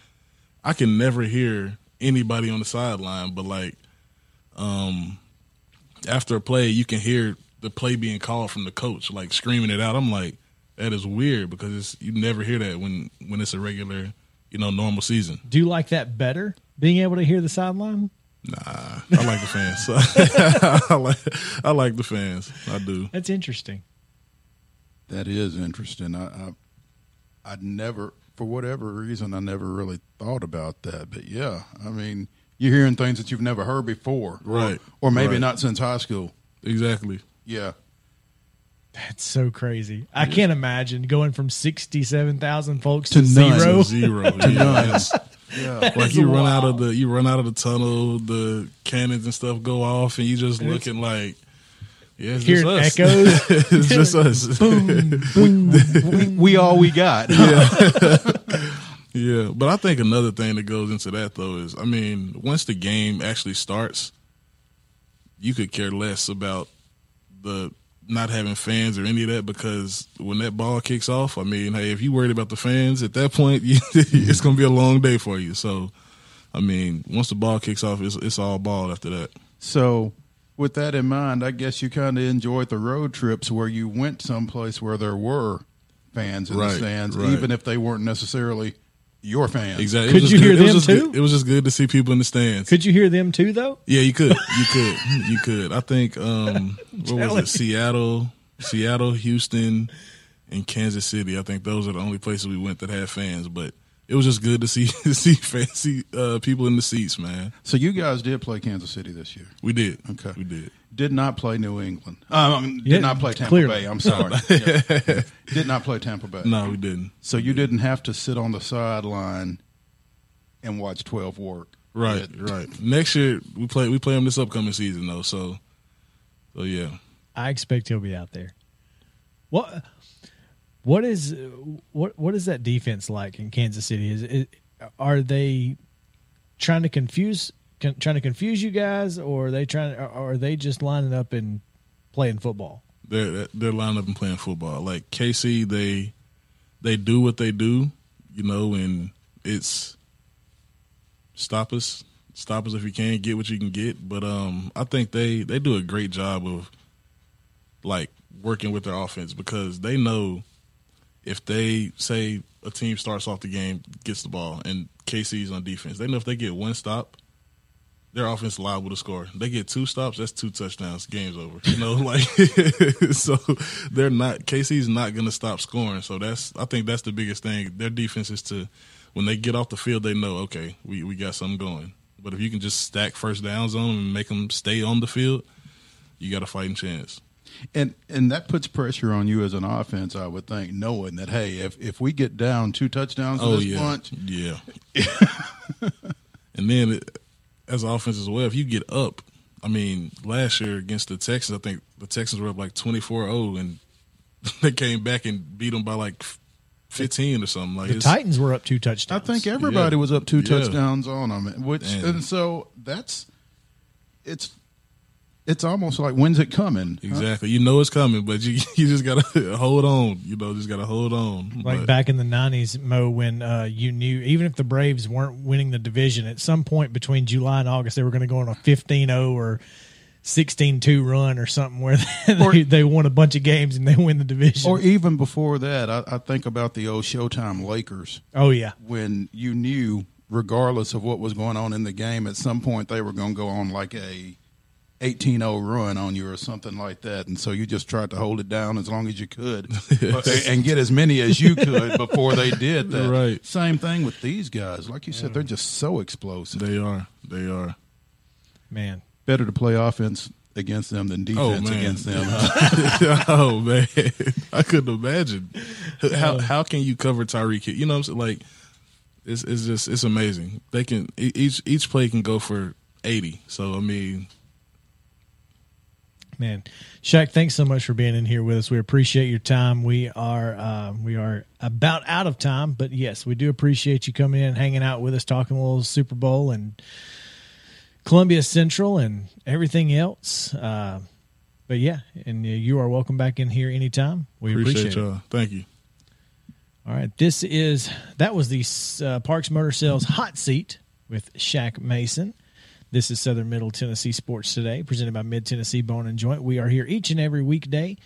I can never hear anybody on the sideline, but like, um, after a play, you can hear the play being called from the coach, like screaming it out. I'm like, that is weird because it's you never hear that when when it's a regular, you know, normal season. Do you like that better? Being able to hear the sideline. Nah, I like the fans. I like I like the fans. I do. That's interesting. That is interesting. I, I I'd never, for whatever reason, I never really thought about that. But yeah, I mean, you're hearing things that you've never heard before, Right. Or, or maybe Right. not since high school. Exactly. Yeah, That's so crazy. I can't imagine going from sixty-seven thousand folks To to, none. zero. Zero. to yeah. none. Yeah. like you run out of the you run out of the tunnel, the cannons and stuff go off, and you just looking like. Yeah, it's Hearing just us. echoes. it's just us. Boom, we, we all we got. Yeah, but I think another thing that goes into that though is, I mean, once the game actually starts, you could care less about the not having fans or any of that because when that ball kicks off, I mean, hey, if you worried about the fans at that point, it's going to be a long day for you. So, I mean, once the ball kicks off, it's it's all ball after that. So, with that in mind, I guess you kind of enjoyed the road trips where you went someplace where there were fans in the stands, right. even if they weren't necessarily your fans. Exactly. It Could was you just hear good- them just too? good- It was just good to see people in the stands. Could you hear them too, though? Yeah, you could. You could. You could. I think um what was it? Seattle, Seattle, Houston, and Kansas City. I think those are the only places we went that had fans, but it was just good to see see fancy uh, people in the seats, man. So you guys did play Kansas City this year. We did. Okay. We did. Did not play New England. Um, did Yeah, not play Tampa clearly. Bay. I'm sorry. Yeah, yeah. Did not play Tampa Bay. No, we didn't. So you didn't have to sit on the sideline and watch 12 work. Right, Yeah. right. Next year we play we play them this upcoming season though, so so yeah. I expect he'll be out there. What what is what what is that defense like in Kansas City? Is it are they trying to confuse con, trying to confuse you guys, or are they trying, are they just lining up and playing football? they're they're lining up and playing football. Like KC, they they do what they do, you know, and it's stop us, stop us if you can, get what you can get. But um, I think they they do a great job of like working with their offense because they know if they say a team starts off the game, gets the ball, and KC's on defense, they know if they get one stop, their offense is liable to score. They get two stops, that's two touchdowns. Game's over. You know, like so they're not KC's not to stop scoring. So that's I think that's the biggest thing. Their defense is to when they get off the field, they know okay, we we got something going. But if you can just stack first downs on them and make them stay on the field, you got a fighting chance. And and that puts pressure on you as an offense, I would think, knowing that hey, if if we get down two touchdowns in Oh this yeah, bunch, yeah. and then it, as an offense as well, if you get up, I mean, last year against the Texans, I think the Texans were up like 24-0, and they came back and beat them by like fifteen or something. Like The Titans were up two touchdowns. I think everybody Yeah. was up two Yeah. touchdowns on them, which And- and so that's it's it's almost like when's it coming? huh? exactly. You know it's coming, but you you just gotta hold on. You know, just gotta hold on. like But- back in the '90s, Mo, when uh, you knew even if the Braves weren't winning the division, at some point between July and August, they were going to go on a 15-0 or 16-2 run or something where they, Or- they won a bunch of games and they win the division. Or even before that, I, I think about the old Showtime Lakers oh yeah, when you knew, regardless of what was going on in the game, at some point they were going to go on like a 18-0 run on you or something like that, and so you just tried to hold it down as long as you could But- and get as many as you could before they did that. Right. Same thing with these guys. Like you said, they're just so explosive. they are. They are. man. Better to play offense against them than defense oh, man. against them. oh man, I couldn't imagine. How how can you cover Tyreek You know what I'm saying? Like it's it's just it's amazing. They can e- each each play can go for eighty. So I mean, Man, Shaq, thanks so much for being in here with us. We appreciate your time. We are uh, we are about out of time, but yes, we do appreciate you coming in and hanging out with us, talking a little Super Bowl and Columbia Central and everything else. Uh, but yeah, and uh, you are welcome back in here anytime. We appreciate, appreciate, it. y'all. Thank you. All right, this is that was the uh, Parks Motor Sales hot seat with Shaq Mason. This is Southern Middle Tennessee Sports Today, presented by Mid Tennessee Bone and Joint. We are here each and every weekday,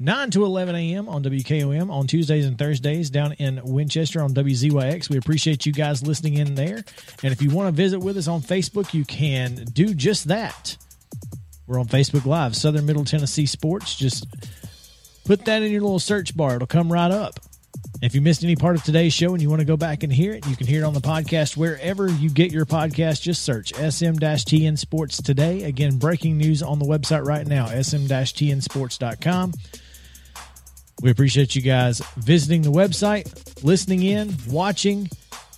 9 to 11 a.m. on WKOM on Tuesdays and Thursdays down in Winchester on WZYX. We appreciate you guys listening in there. And if you want to visit with us on Facebook, you can do just that. We're on Facebook Live, Southern Middle Tennessee Sports. Just put that in your little search bar, it'll come right up. If you missed any part of today's show and you want to go back and hear it, you can hear it on the podcast wherever you get your podcast. Just search SM-TN Sports Today. Again, breaking news on the website right now, sm-tnsports.com. We appreciate you guys visiting the website, listening in, watching,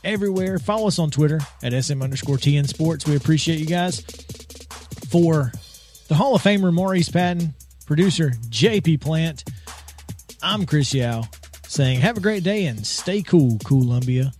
everywhere. Follow us on Twitter at SM underscore TN Sports. We appreciate you guys. For the Hall of Famer Maurice Patton, producer JP Plant, I'm Chris Yao saying have a great day and stay cool, Columbia.